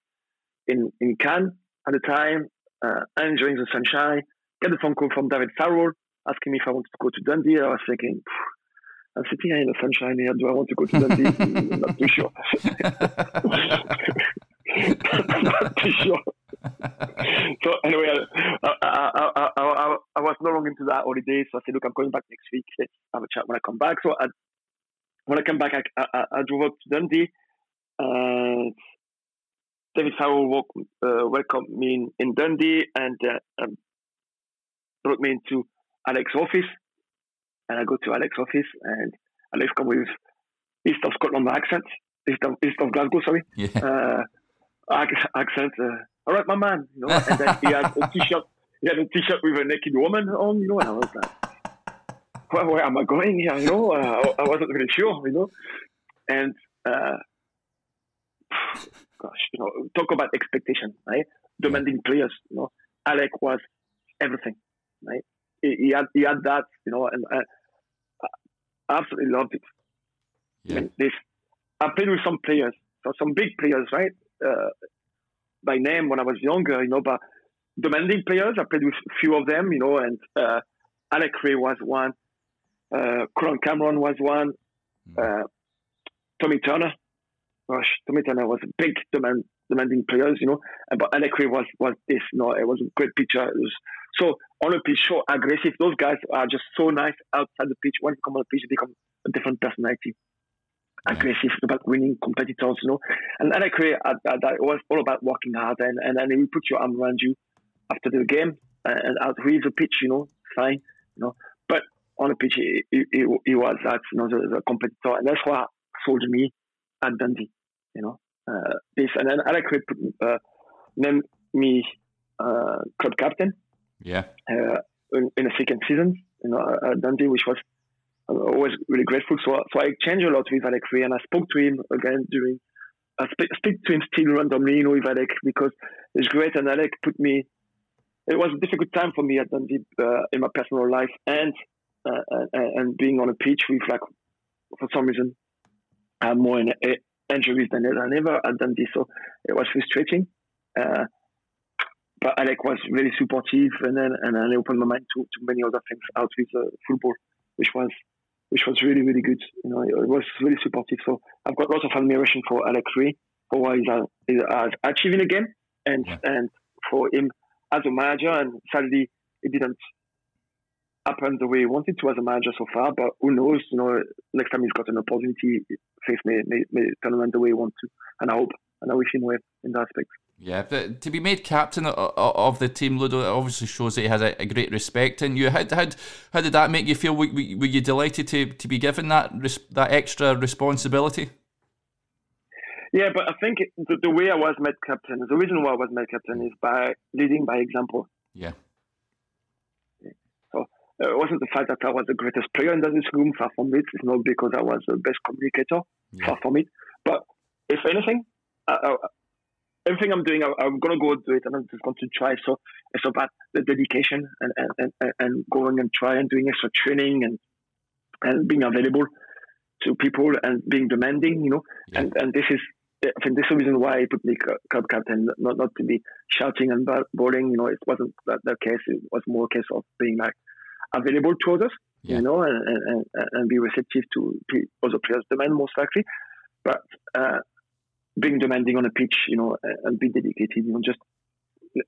in, in Cannes at the time, uh, enjoying the sunshine. Get a phone call from David Farrell asking me if I wanted to go to Dundee. I was thinking, I'm sitting here in the sunshine here. Do I want to go to Dundee? I'm not too sure. Not too sure. so anyway, I, I, I, I, I was no longer into that holiday. So I said, look, I'm going back next week. Let's have a chat when I come back. So I, when I come back, I, I, I drove up to Dundee. And David Farrell walk, uh, welcomed me in, in Dundee and uh, um, brought me into Alex's office and I go to Alex's office, and Alex come with East of Scotland accent, East of, East of Glasgow, sorry, yeah. uh, accent. Uh, All right, my man, you know. And then he had a t-shirt. He had a t-shirt with a naked woman on, you know. And I was like, where, where am I going here? You know, uh, I, I, wasn't really sure, you know. And uh, gosh, you know, talk about expectation, right? Demanding players, you know. Alec was everything, right? He, he had he had that, you know, and uh, absolutely loved it. Yeah. I mean, this, I played with some players, so some big players, right? Uh, by name when I was younger, you know, but demanding players, I played with a few of them, you know, and uh, Alec Rae was one, uh, Colin Cameron was one, mm. uh, Tommy Turner. Gosh, Tommy Turner was a big demand, demanding players, you know, but Alec Rae was, was this, you know, it was a great pitcher. It was so on a pitch, so aggressive. Those guys are just so nice outside the pitch. Once you come on the pitch, they become a different personality. Aggressive about winning competitors, you know. And then I create uh, that it was all about working hard and and then we put your arm around you after the game and out read the pitch, you know, fine, you know. But on the pitch, he, he, he was that, you know, the, the, competitor, and that's what sold me at Dundee, you know. Uh, this and then Alec put uh, named me uh, club captain yeah. Uh, in, in, the second season, you know, at Dundee, which was always really grateful. So, so I changed a lot with Alec Rae, and I spoke to him again during. I speak, speak to him still randomly, you know, with Alec because it's great, and Alec put me. It was a difficult time for me at Dundee uh, in my personal life, and uh, and, and being on a pitch with like, for some reason, I'm more in, injuries than, than ever at Dundee, so it was frustrating. Uh, but Alec was really supportive, and then and then I opened my mind to, to many other things out with uh, football, which was which was really really good. You know, it was really supportive. So I've got lots of admiration for Alec Rae for what he's, uh, he's uh, achieving again, and yeah. and for him as a manager. And sadly, he didn't happened the way he wanted to as a manager so far. But who knows? You know, next time he's got an opportunity, things may, may, may turn around the way he wants to. And I hope, and I wish him well in that aspect. Yeah, to be made captain of the team, Ludo, obviously shows that he has a, great respect in you. How, how, how did that make you feel? Were, were you delighted to, to be given that that extra responsibility? Yeah, but I think the, the way I was made captain, the reason why I was made captain is by leading by example. Yeah. Uh, it wasn't the fact that I was the greatest player in this room, far from it. It's not because I was the best communicator, yeah. far from it. But if anything, I, I, everything I'm doing, I, am going to go do it and I'm just going to try. So it's about the dedication and, and, and, and going and trying, and doing extra training and, and being available to people and being demanding, you know. Yeah. And, and this is, I think this is the reason why I put me club captain, not, not to be shouting and bowling, you know, it wasn't that the case. It was more a case of being like available to others, yeah. you know, and, and, and be receptive to other players' demand most likely. But, uh, being demanding on a pitch, you know, and be dedicated, you know, just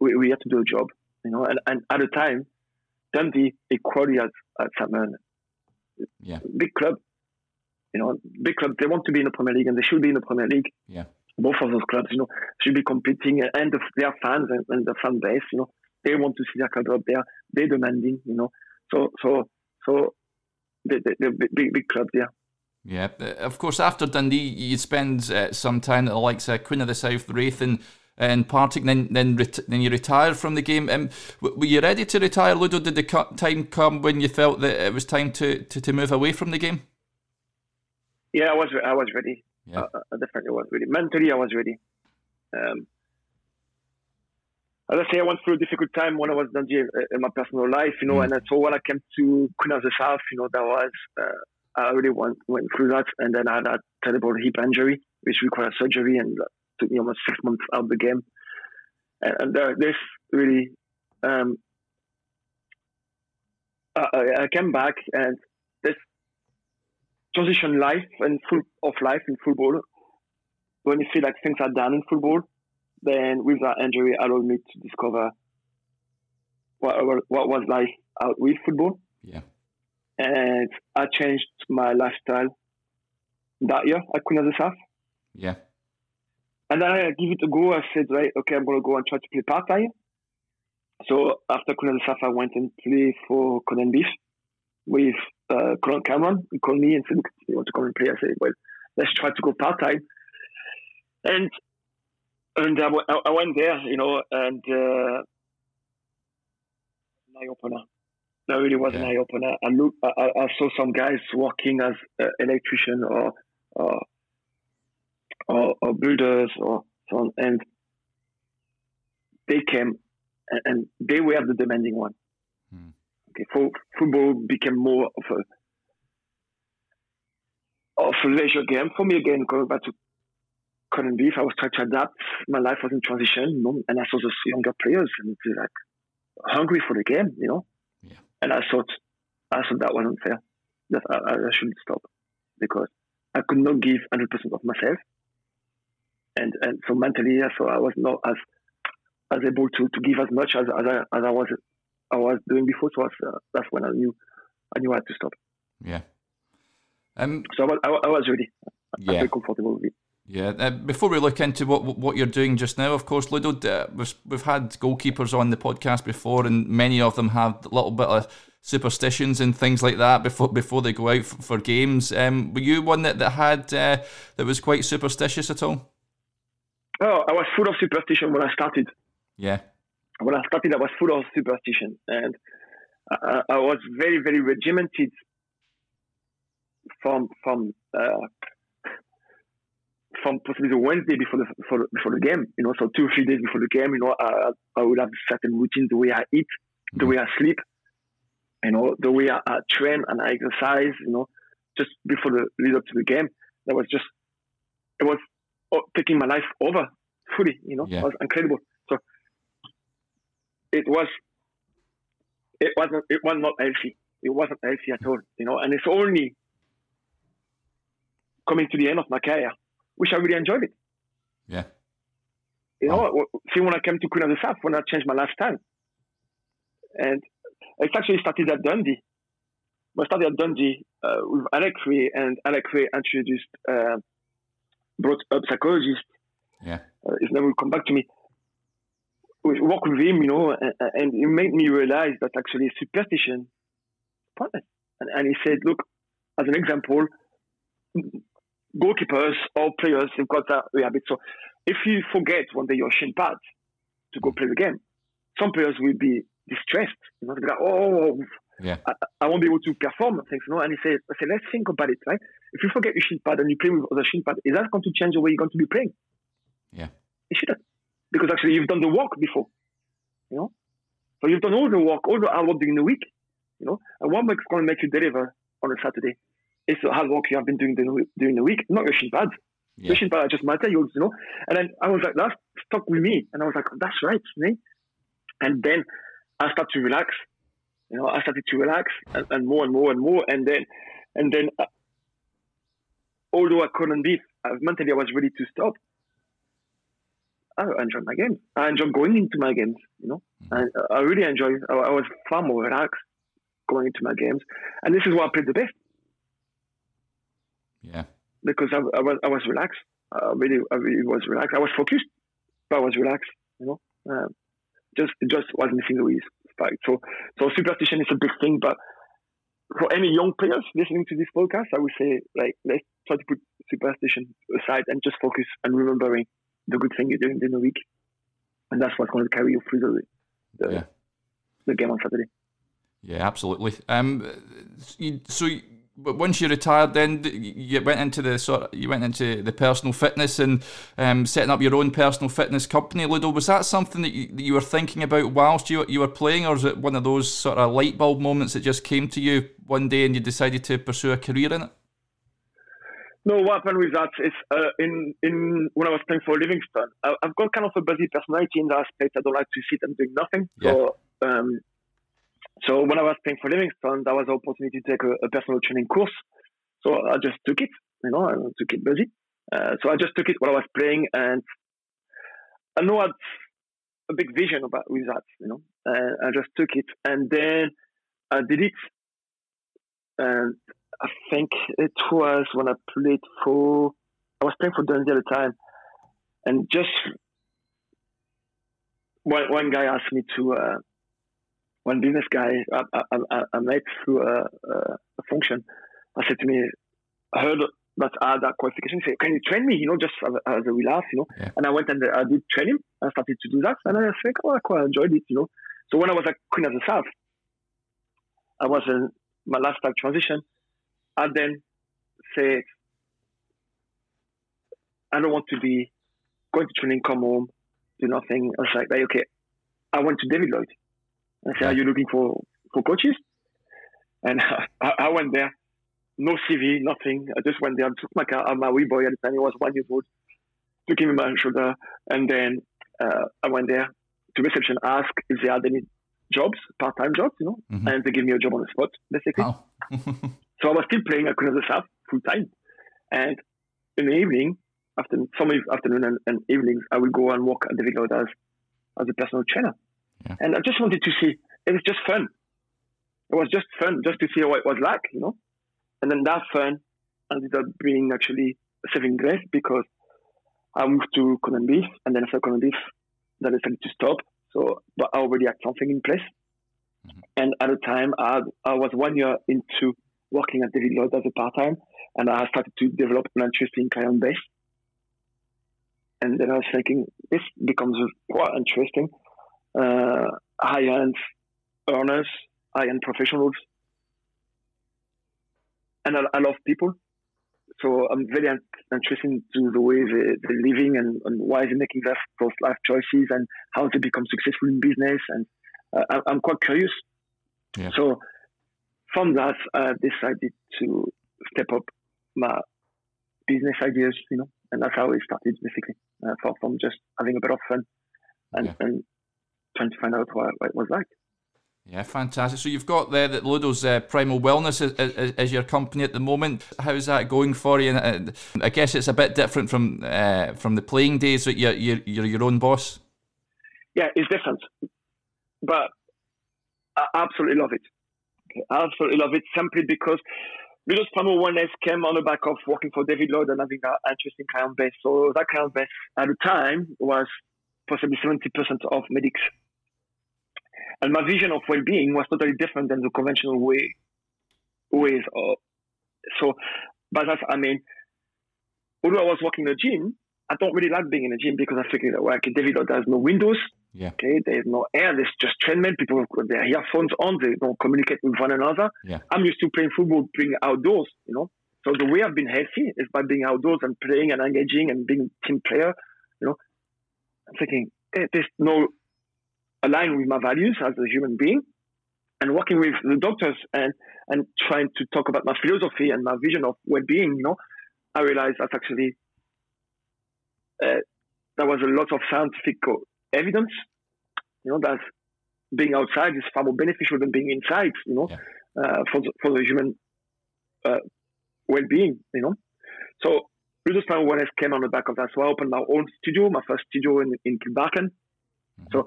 we, we have to do a job, you know, and, and at the time, Dundee equally at, at Salmon, yeah, big club, you know, big club. They want to be in the Premier League and they should be in the Premier League. Yeah, both of those clubs, you know, should be competing, and the, their fans and, and the fan base, you know, they want to see their club up there. They're demanding, you know, so so so the, the, the big big club there. Yeah, uh, of course. After Dundee, you spend uh, some time at the likes of Queen of the South, Raith, and and Partick. Then then ret- then you retire from the game. Um, were you ready to retire, Ludo? Did the time come when you felt that it was time to, to, to move away from the game? Yeah, I was I was ready. Yeah. Uh, I definitely was ready. Mentally, I was ready. Um, as I say, I went through a difficult time when I was Dundee uh, in my personal life, you know, mm. and so when I came to Queen of the South, you know, that was. Uh, I really went, went through that, and then I had a terrible hip injury, which required surgery and took me almost six months out of the game. And, and uh, this really, um, I, I, came back, and this transition life and full of life in football, when you feel like things are done in football, then with that injury allowed me to discover what, what was life out with football. Yeah and I changed my lifestyle that year at Queen of the South. Yeah. And then I give it a go. I said, right, okay, I'm going to go and try to play part time. So after Queen of the South, I went and played for Cowdenbeath with uh, Colin Cameron. He called me and said, look, you want to come and play? I said, well, let's try to go part time. And and I, I, went there, you know, and uh, eye opener that really was yeah. an eye opener. I look, I, I, saw some guys working as uh, electrician or, or, or or builders or so on, and they came and, and they were the demanding one. Hmm. Okay, football became more of a of a leisure game for me again. Going back to Cowdenbeath, I was trying to adapt. My life was in transition, you know, and I saw those younger players and it was like hungry for the game, you know. And I thought, I thought that wasn't fair. That I, I should stop because I could not give 100% of myself. And and so mentally, so I was not as as able to, to give as much as, as, I, as I was I was doing before. So that's, uh, that's when I knew I knew I had to stop. Yeah. Um, so I was, I, I was ready. Yeah. I feel comfortable with it. Yeah. Uh, before we look into what what you're doing just now, of course, Ludo, uh, we've, we've had goalkeepers on the podcast before, and many of them have a little bit of superstitions and things like that before before they go out for, for games. Um, were you one that that had uh, that was quite superstitious at all? Oh, I was full of superstition when I started. Yeah. When I started, I was full of superstition, and I, I was very, very regimented from from uh, from possibly the Wednesday before the before, before the game. You know, so two or three days before the game, you know, I, I would have certain routines, the way I eat, the way I sleep, you know, the way I, I train and I exercise. You know, just before the lead up to the game, that was just it was oh, taking my life over fully. You know, yeah. it was incredible. So it was it wasn't it was not healthy. It wasn't healthy at all. You know, and it's only coming to the end of my career which I really enjoyed it. Yeah. You know, see when I came to Queen of the South, when I changed my lifestyle, and It actually started at Dundee. I started at Dundee uh, with Alec Rae, and Alec Rae introduced, uh, brought up psychologist. Yeah. Uh, his name will come back to me. We work with him, you know, and, and it made me realize that actually superstition. And, and he said, look, as an example, goalkeepers or players have got that habit. So if you forget one day your shin pad to go play the game, some players will be distressed. You know, they go, oh, yeah. I, I, won't be able to perform things, you know. And he said, I said, let's think about it, right? If you forget your shin pad and you play with other shin pad, is that going to change the way you're going to be playing? Yeah. It shouldn't. Because actually you've done the work before. You know? So you've done all the work, all the hard work during the week, you know, and what makes going to make you deliver on a Saturday the hard work you have been doing during the week, not shin pad. Yeah. Shin pad are just materials, you know. And then I was like, that stuck with me, and I was like, that's right, me. And then I started to relax. You know, I started to relax and, and more and more and more, and then, and then, uh, although I couldn't be, uh, mentally I was ready to stop. I enjoyed my games. I enjoyed going into my games. You know, mm-hmm. and I really enjoyed. I, I was far more relaxed going into my games, and this is why I played the best. Yeah. Because I, I was I was relaxed. I really I really was relaxed. I was focused, but I was relaxed. You know, um, just it just was missing the spike. So so superstition is a big thing, but for any young players listening to this podcast, I would say like let's try to put superstition aside and just focus on remembering the good thing you're doing during the week, and that's what's going to carry you through the the, yeah. the game on Saturday. Yeah, absolutely. Um, you, so but once you retired, then you went into the sort. You went into the personal fitness and um, setting up your own personal fitness company. Ludo, was that something that you, that you were thinking about whilst you you were playing, or is it one of those sort of light bulb moments that just came to you one day and you decided to pursue a career in it? No, what happened with that is uh, in in when I was playing for Livingston, I, have got kind of a busy personality in that aspect. I don't like to sit and do nothing. Yeah. So um, so when I was playing for Livingston, that was the opportunity to take a, a personal training course. So I just took it, you know, I took it busy. Uh, so I just took it while I was playing, and I know I had a big vision about with that, you know. Uh, I just took it, and then I did it, and I think it was when I played for. I was playing for Dundee at the time, and just one one guy asked me to. Uh, one business guy I, I, I met through a, a, uh, uh, function. I said to me, I heard that had that qualification. He said, can you train me? You know, just as, as a laugh, you know. Yeah. And I went and I did train him. I started to do that, and I think, oh, I quite enjoyed it, you know. So when I was at Queen of the South, I was in my lifestyle transition. I then said, I don't want to be going to training, come home, do nothing. I was like, okay, I went to David Lloyd. I said, "Are you looking for for coaches?" And I, I went there, no CV, nothing. I just went there, took my car, my wee boy at the time, he was one year old, took him in my shoulder, and then uh, I went there to reception, asked if they had any jobs, part-time jobs, you know, mm-hmm. and they gave me a job on the spot, basically. Oh. so I was still playing at Queen of the South full time, and in the evening, after some afternoon and, and, evenings, I will go and work at David Lloyd as as a personal trainer. Yeah. And I just wanted to see, it was just fun. It was just fun just to see what it was like, you know? And then that fun ended up being actually a saving grace because I moved to Beef and then after Cowdenbeath, I decided to stop. So, but I already had something in place. Mm-hmm. And at the time, I, I was one year into working at David Lloyd as a part time, and I started to develop an interesting client base. And then I was thinking, this becomes quite interesting uh, high-end earners, high-end professionals, and I, I, love people. So I'm very interested to the way they, they're living and, and why they're making their, those life choices and how they become successful in business. And uh, I'm quite curious. Yeah. So from that, I decided to step up my business ideas, you know, and that's how it started basically, uh, from just having a bit of fun and, yeah. and trying to find out what, what it was like. Yeah, fantastic. So you've got there that Ludo's uh, Primal Wellness is, is, is, your company at the moment. How's that going for you? And uh, I guess it's a bit different from uh, from the playing days. That you're, you're you're your own boss. Yeah, it's different, but I absolutely love it. I absolutely love it simply because Ludo's Primal Wellness came on the back of working for David Lloyd and having an interesting client base. So that client base at the time was possibly 70% of medics. And my vision of well-being was totally different than the conventional way ways. Of, so, but that's, I mean, although I was working in a gym, I don't really like being in a gym because I figured that well, okay, David there's no windows. Yeah. Okay, there's no air. There's just treadmill. People have their earphones on. They don't communicate with one another. Yeah. I'm used to playing football, being outdoors. You know, so the way I've been healthy is by being outdoors and playing and engaging and being team player. I'm thinking hey, there's no align with my values as a human being, and working with the doctors and and trying to talk about my philosophy and my vision of well-being. You know, I realized that's actually uh, there was a lot of scientific evidence, you know, that being outside is far more beneficial than being inside, you know, Yeah. uh, for, the, for the human uh, well-being, you know. So Primal Wellness came on the back of that. So I opened my own studio, my first studio in, in Kilbarchan. Mm-hmm. So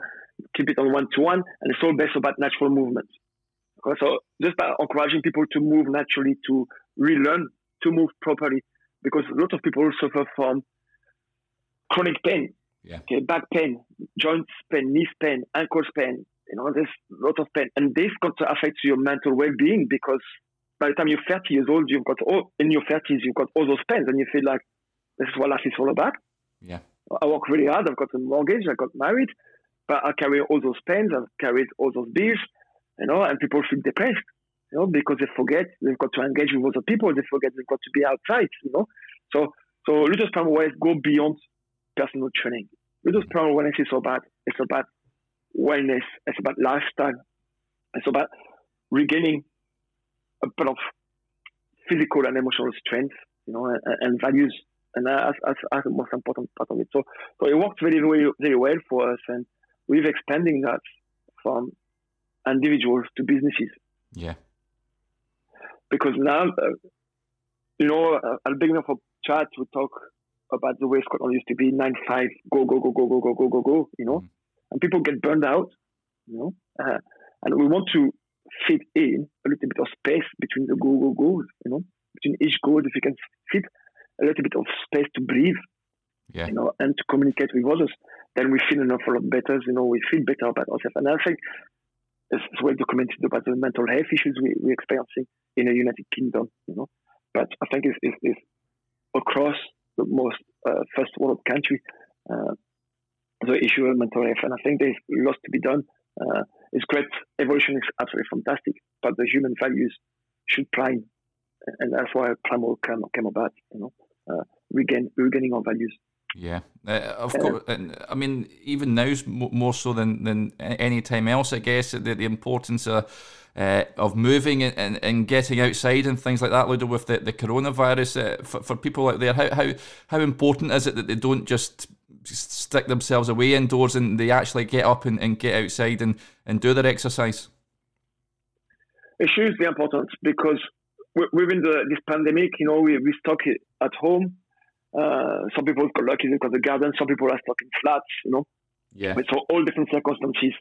keep it on one-to-one, and it's all based about natural movement. Okay, So just by encouraging people to move naturally, to relearn to move properly, because a lot of people suffer from chronic pain, Yeah. okay, back pain, joints pain, knees pain, ankles pain. You know, there's a lot of pain, and this got to affect your mental well-being because by the time you're 30 years old, you've got all in your 30s, you've got all those pains, and you feel like this is what life is all about. Yeah. I work really hard. I've got a mortgage. I got married, but I carry all those pains. I've carried all those bills, you know, and people feel depressed, you know, because they forget they've got to engage with other people. They forget they've got to be outside, you know. So, so Ludo's Primal Wellness go beyond personal training. Ludo's Primal Wellness is about it's about wellness. It's about lifestyle. It's about regaining a bit of physical and emotional strength, you know, and, and values. And that's, that's, that's the most important part of it. So, so it worked very, very, very well for us, and we're expanding that from individuals to businesses Yeah. because now, uh, you know, uh, at the beginning of a chat, we talk about the way Scotland used to be nine five, go go go go go go go go go, you know, Mhm. and people get burned out, you know, uh, and we want to fit in a little bit of space between the go go goals, you know, between each goal, if you can fit a little bit of space to breathe, Yeah. you know, and to communicate with others, then we feel an awful lot better. You know, we feel better about ourselves. And I think it's, well documented about the mental health issues we, we're experiencing in the United Kingdom, you know. But I think it's, it's, it's across the most uh, first world country, uh, the issue of mental health. And I think there's lots to be done. Uh, it's great. Evolution is absolutely fantastic, but the human values should prime. And that's why Primal came, came about, you know, uh, regain, regaining our values. Yeah, uh, of Yeah. course. And, I mean, even now's mo- more so than than any time else. I guess the, the importance of uh, of moving and, and, getting outside and things like that. Ludo, with the, the coronavirus, uh, for, for people out there, how, how how important is it that they don't just stick themselves away indoors and they actually get up and, and get outside and, and do their exercise? It's hugely important because within the, this pandemic, you know, we, we stuck it at home. Uh, some people got lucky, got the garden. Some people are stuck in flats, you know. Yeah, for all different circumstances.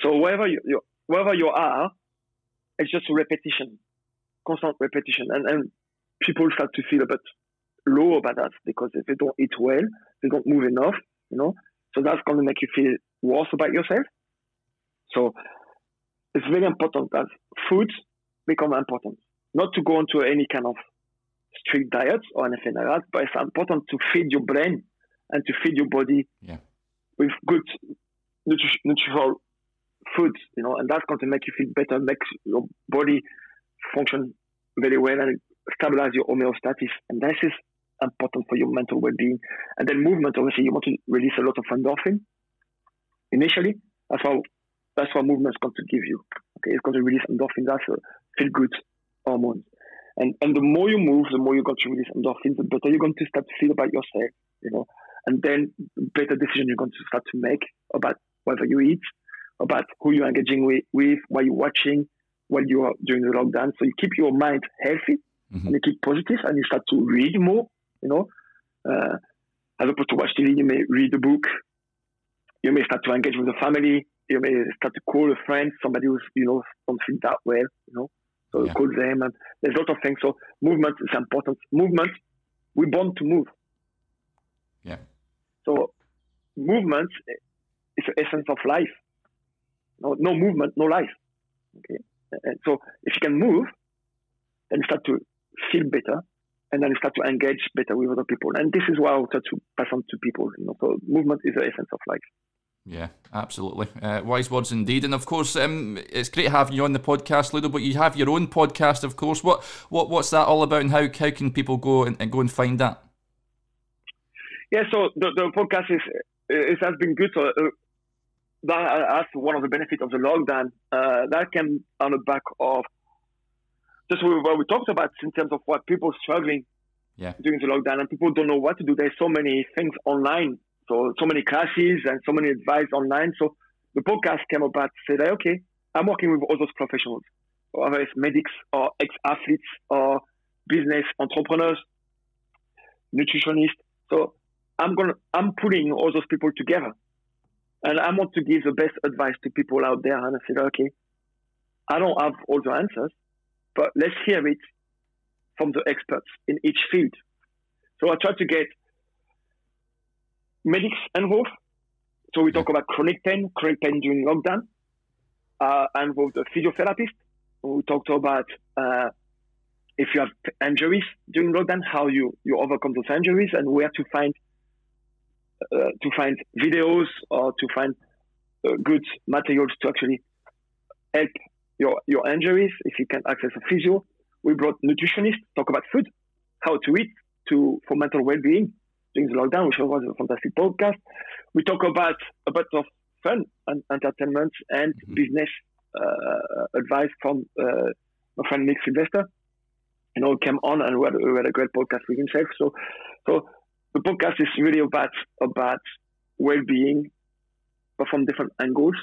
So wherever you, you wherever you are, it's just repetition, constant repetition, and and people start to feel a bit low about that because if they don't eat well, don't move enough, you know. So that's going to make you feel worse about yourself. So it's very important that food become important, not to go into any kind of strict diets or anything like that, but it's important to feed your brain and to feed your body Yeah. with good nutri- nutritional foods, you know, and that's going to make you feel better, make your body function very well and stabilize your homeostasis. And this is important for your mental well-being. And then movement, obviously, you want to release a lot of endorphin initially. That's how that's what movement is going to give you. Okay, it's going to release endorphin. That's a feel good hormone. And and the more you move, the more you're going to release endorphins, the better you're going to start to feel about yourself, you know. And then the better decision you're going to start to make about whether you eat, about who you're engaging with, with what you're watching, while you are during the lockdown. So you keep your mind healthy Mhm. and you keep positive and you start to read more, you know. Uh, as opposed to watch TV, you may read a book. You may start to engage with the family, you may start to call a friend, somebody who's you know don't feel that well, you know. So yeah. call them, and there's a lot of things. So movement is important. Movement, we're born to move. Yeah. So movement is the essence of life. No, no movement, no life. Okay. And so if you can move, then you start to feel better, and then you start to engage better with other people. And this is what I want to pass on to people. You know, so movement is the essence of life. Yeah, absolutely. Uh, wise words indeed. And of course, um, it's great having you on the podcast, Ludo. But you have your own podcast, of course. What what what's that all about, and how how can people go and, and go and find that? Yeah, so the, the podcast is it has been good. So uh, that, that's one of the benefits of the lockdown. Uh, that came on the back of just what we talked about in terms of what people struggling yeah. during the lockdown, and people don't know what to do. There's so many things online so so many classes and so many advice online. So the podcast came about to say that okay, I'm working with all those professionals, whether it's medics or ex-athletes or business entrepreneurs, nutritionists. So I'm gonna I'm putting all those people together, and I want to give the best advice to people out there. And I said, okay, I don't have all the answers, but let's hear it from the experts in each field. So I try to get medics involved. So we talk about chronic pain, chronic pain during lockdown. Uh, involved a physiotherapist. We talked about uh, if you have injuries during lockdown, how you, you overcome those injuries and where to find uh, to find videos or to find uh, good materials to actually help your your injuries. If you can access a physio, we brought nutritionists talk about food, how to eat to for mental well-being during the lockdown, which was a fantastic podcast. We talk about a bit of fun and entertainment and mm-hmm. business uh, advice from uh, my friend Nick Sylvester. You know, came on and we had, we had a great podcast with himself. So, so the podcast is really about about well-being, but from different angles.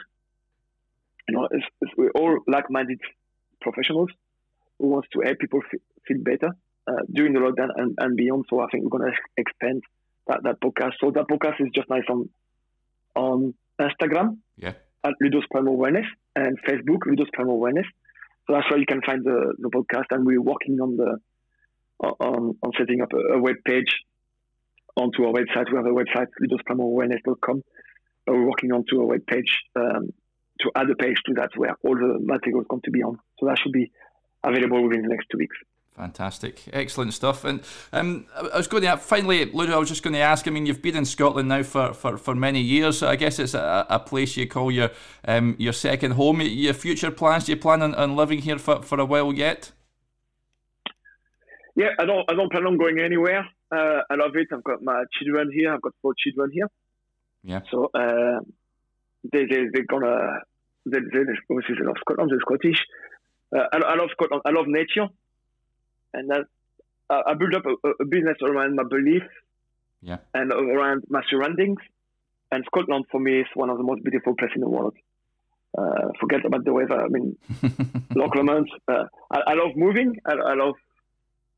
You know, it's, it's, we're all like-minded professionals who wants to help people f- feel better uh, during the lockdown and, and beyond. So I think we're going to expand that, that podcast. So that podcast is just nice on on Instagram yeah. at Ludo's Primal Awareness and Facebook Ludo's Primal Awareness. So that's where you can find the, the podcast. And we're working on the on, on setting up a, a web page onto our website. We have a website ludosprimorawareness.com. But we're working onto a web page um, to add a page to that where all the material is going to be on. So that should be available within the next two weeks. Fantastic, excellent stuff. And um, I was going to finally, Ludo. I was just going to ask. I mean, you've been in Scotland now for, for, for many years. So I guess it's a, a place you call your um, your second home. Your future plans? Do you plan on, on living here for, for a while yet? Yeah, I don't. I don't plan on going anywhere. Uh, I love it. I've got my children here. I've got four children here. Yeah. So uh, they they they're gonna they they obviously they love Scotland. They're Scottish. Uh, I, I love Scotland. I love nature and that uh, I built up a, a, business around my belief yeah. and around my surroundings. And Scotland for me is one of the most beautiful places in the world. Uh, forget about the weather. I mean, Loch Lomond. Uh, I, I, love moving. I, I, love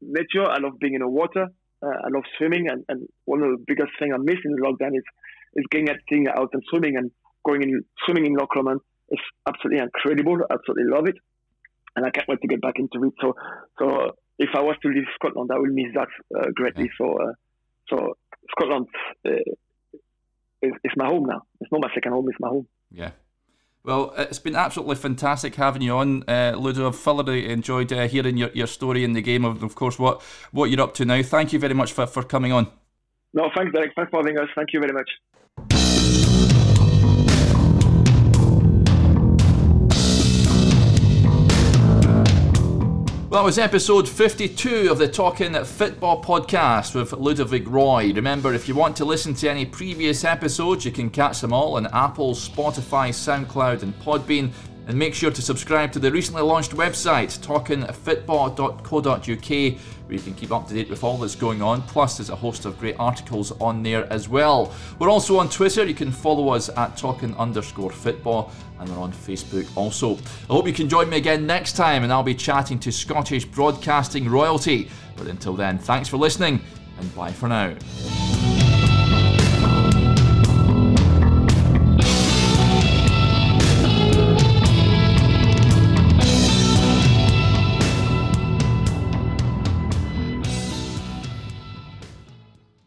nature. I love being in the water. Uh, I love swimming. And, and, one of the biggest things I miss in the lockdown is is getting out and swimming and going in swimming in Loch Lomond. It's absolutely incredible. I absolutely love it, and I can't wait to get back into it. So, so if I was to leave Scotland, I will miss that uh, greatly. So, uh, so Scotland uh, is, is, my home now. It's not my second home; it's my home. Yeah. Well, it's been absolutely fantastic having you on, uh, Ludo. I've thoroughly enjoyed uh, hearing your, your story in the game of, of course, what, what you're up to now. Thank you very much for, for coming on. No, thanks, Derek. Thanks for having us. Thank you very much. Well, that was episode 52 of the Talking Football podcast with Ludovic Roy. Remember, if you want to listen to any previous episodes, you can catch them all on Apple, Spotify, SoundCloud, and Podbean. And make sure to subscribe to the recently launched website, talkingfootball.co.uk, where you can keep up to date with all that's going on. Plus, there's a host of great articles on there as well. We're also on Twitter. You can follow us at talking underscore football, and we're on Facebook also. I hope you can join me again next time, and I'll be chatting to Scottish broadcasting royalty. But until then, thanks for listening, and bye for now.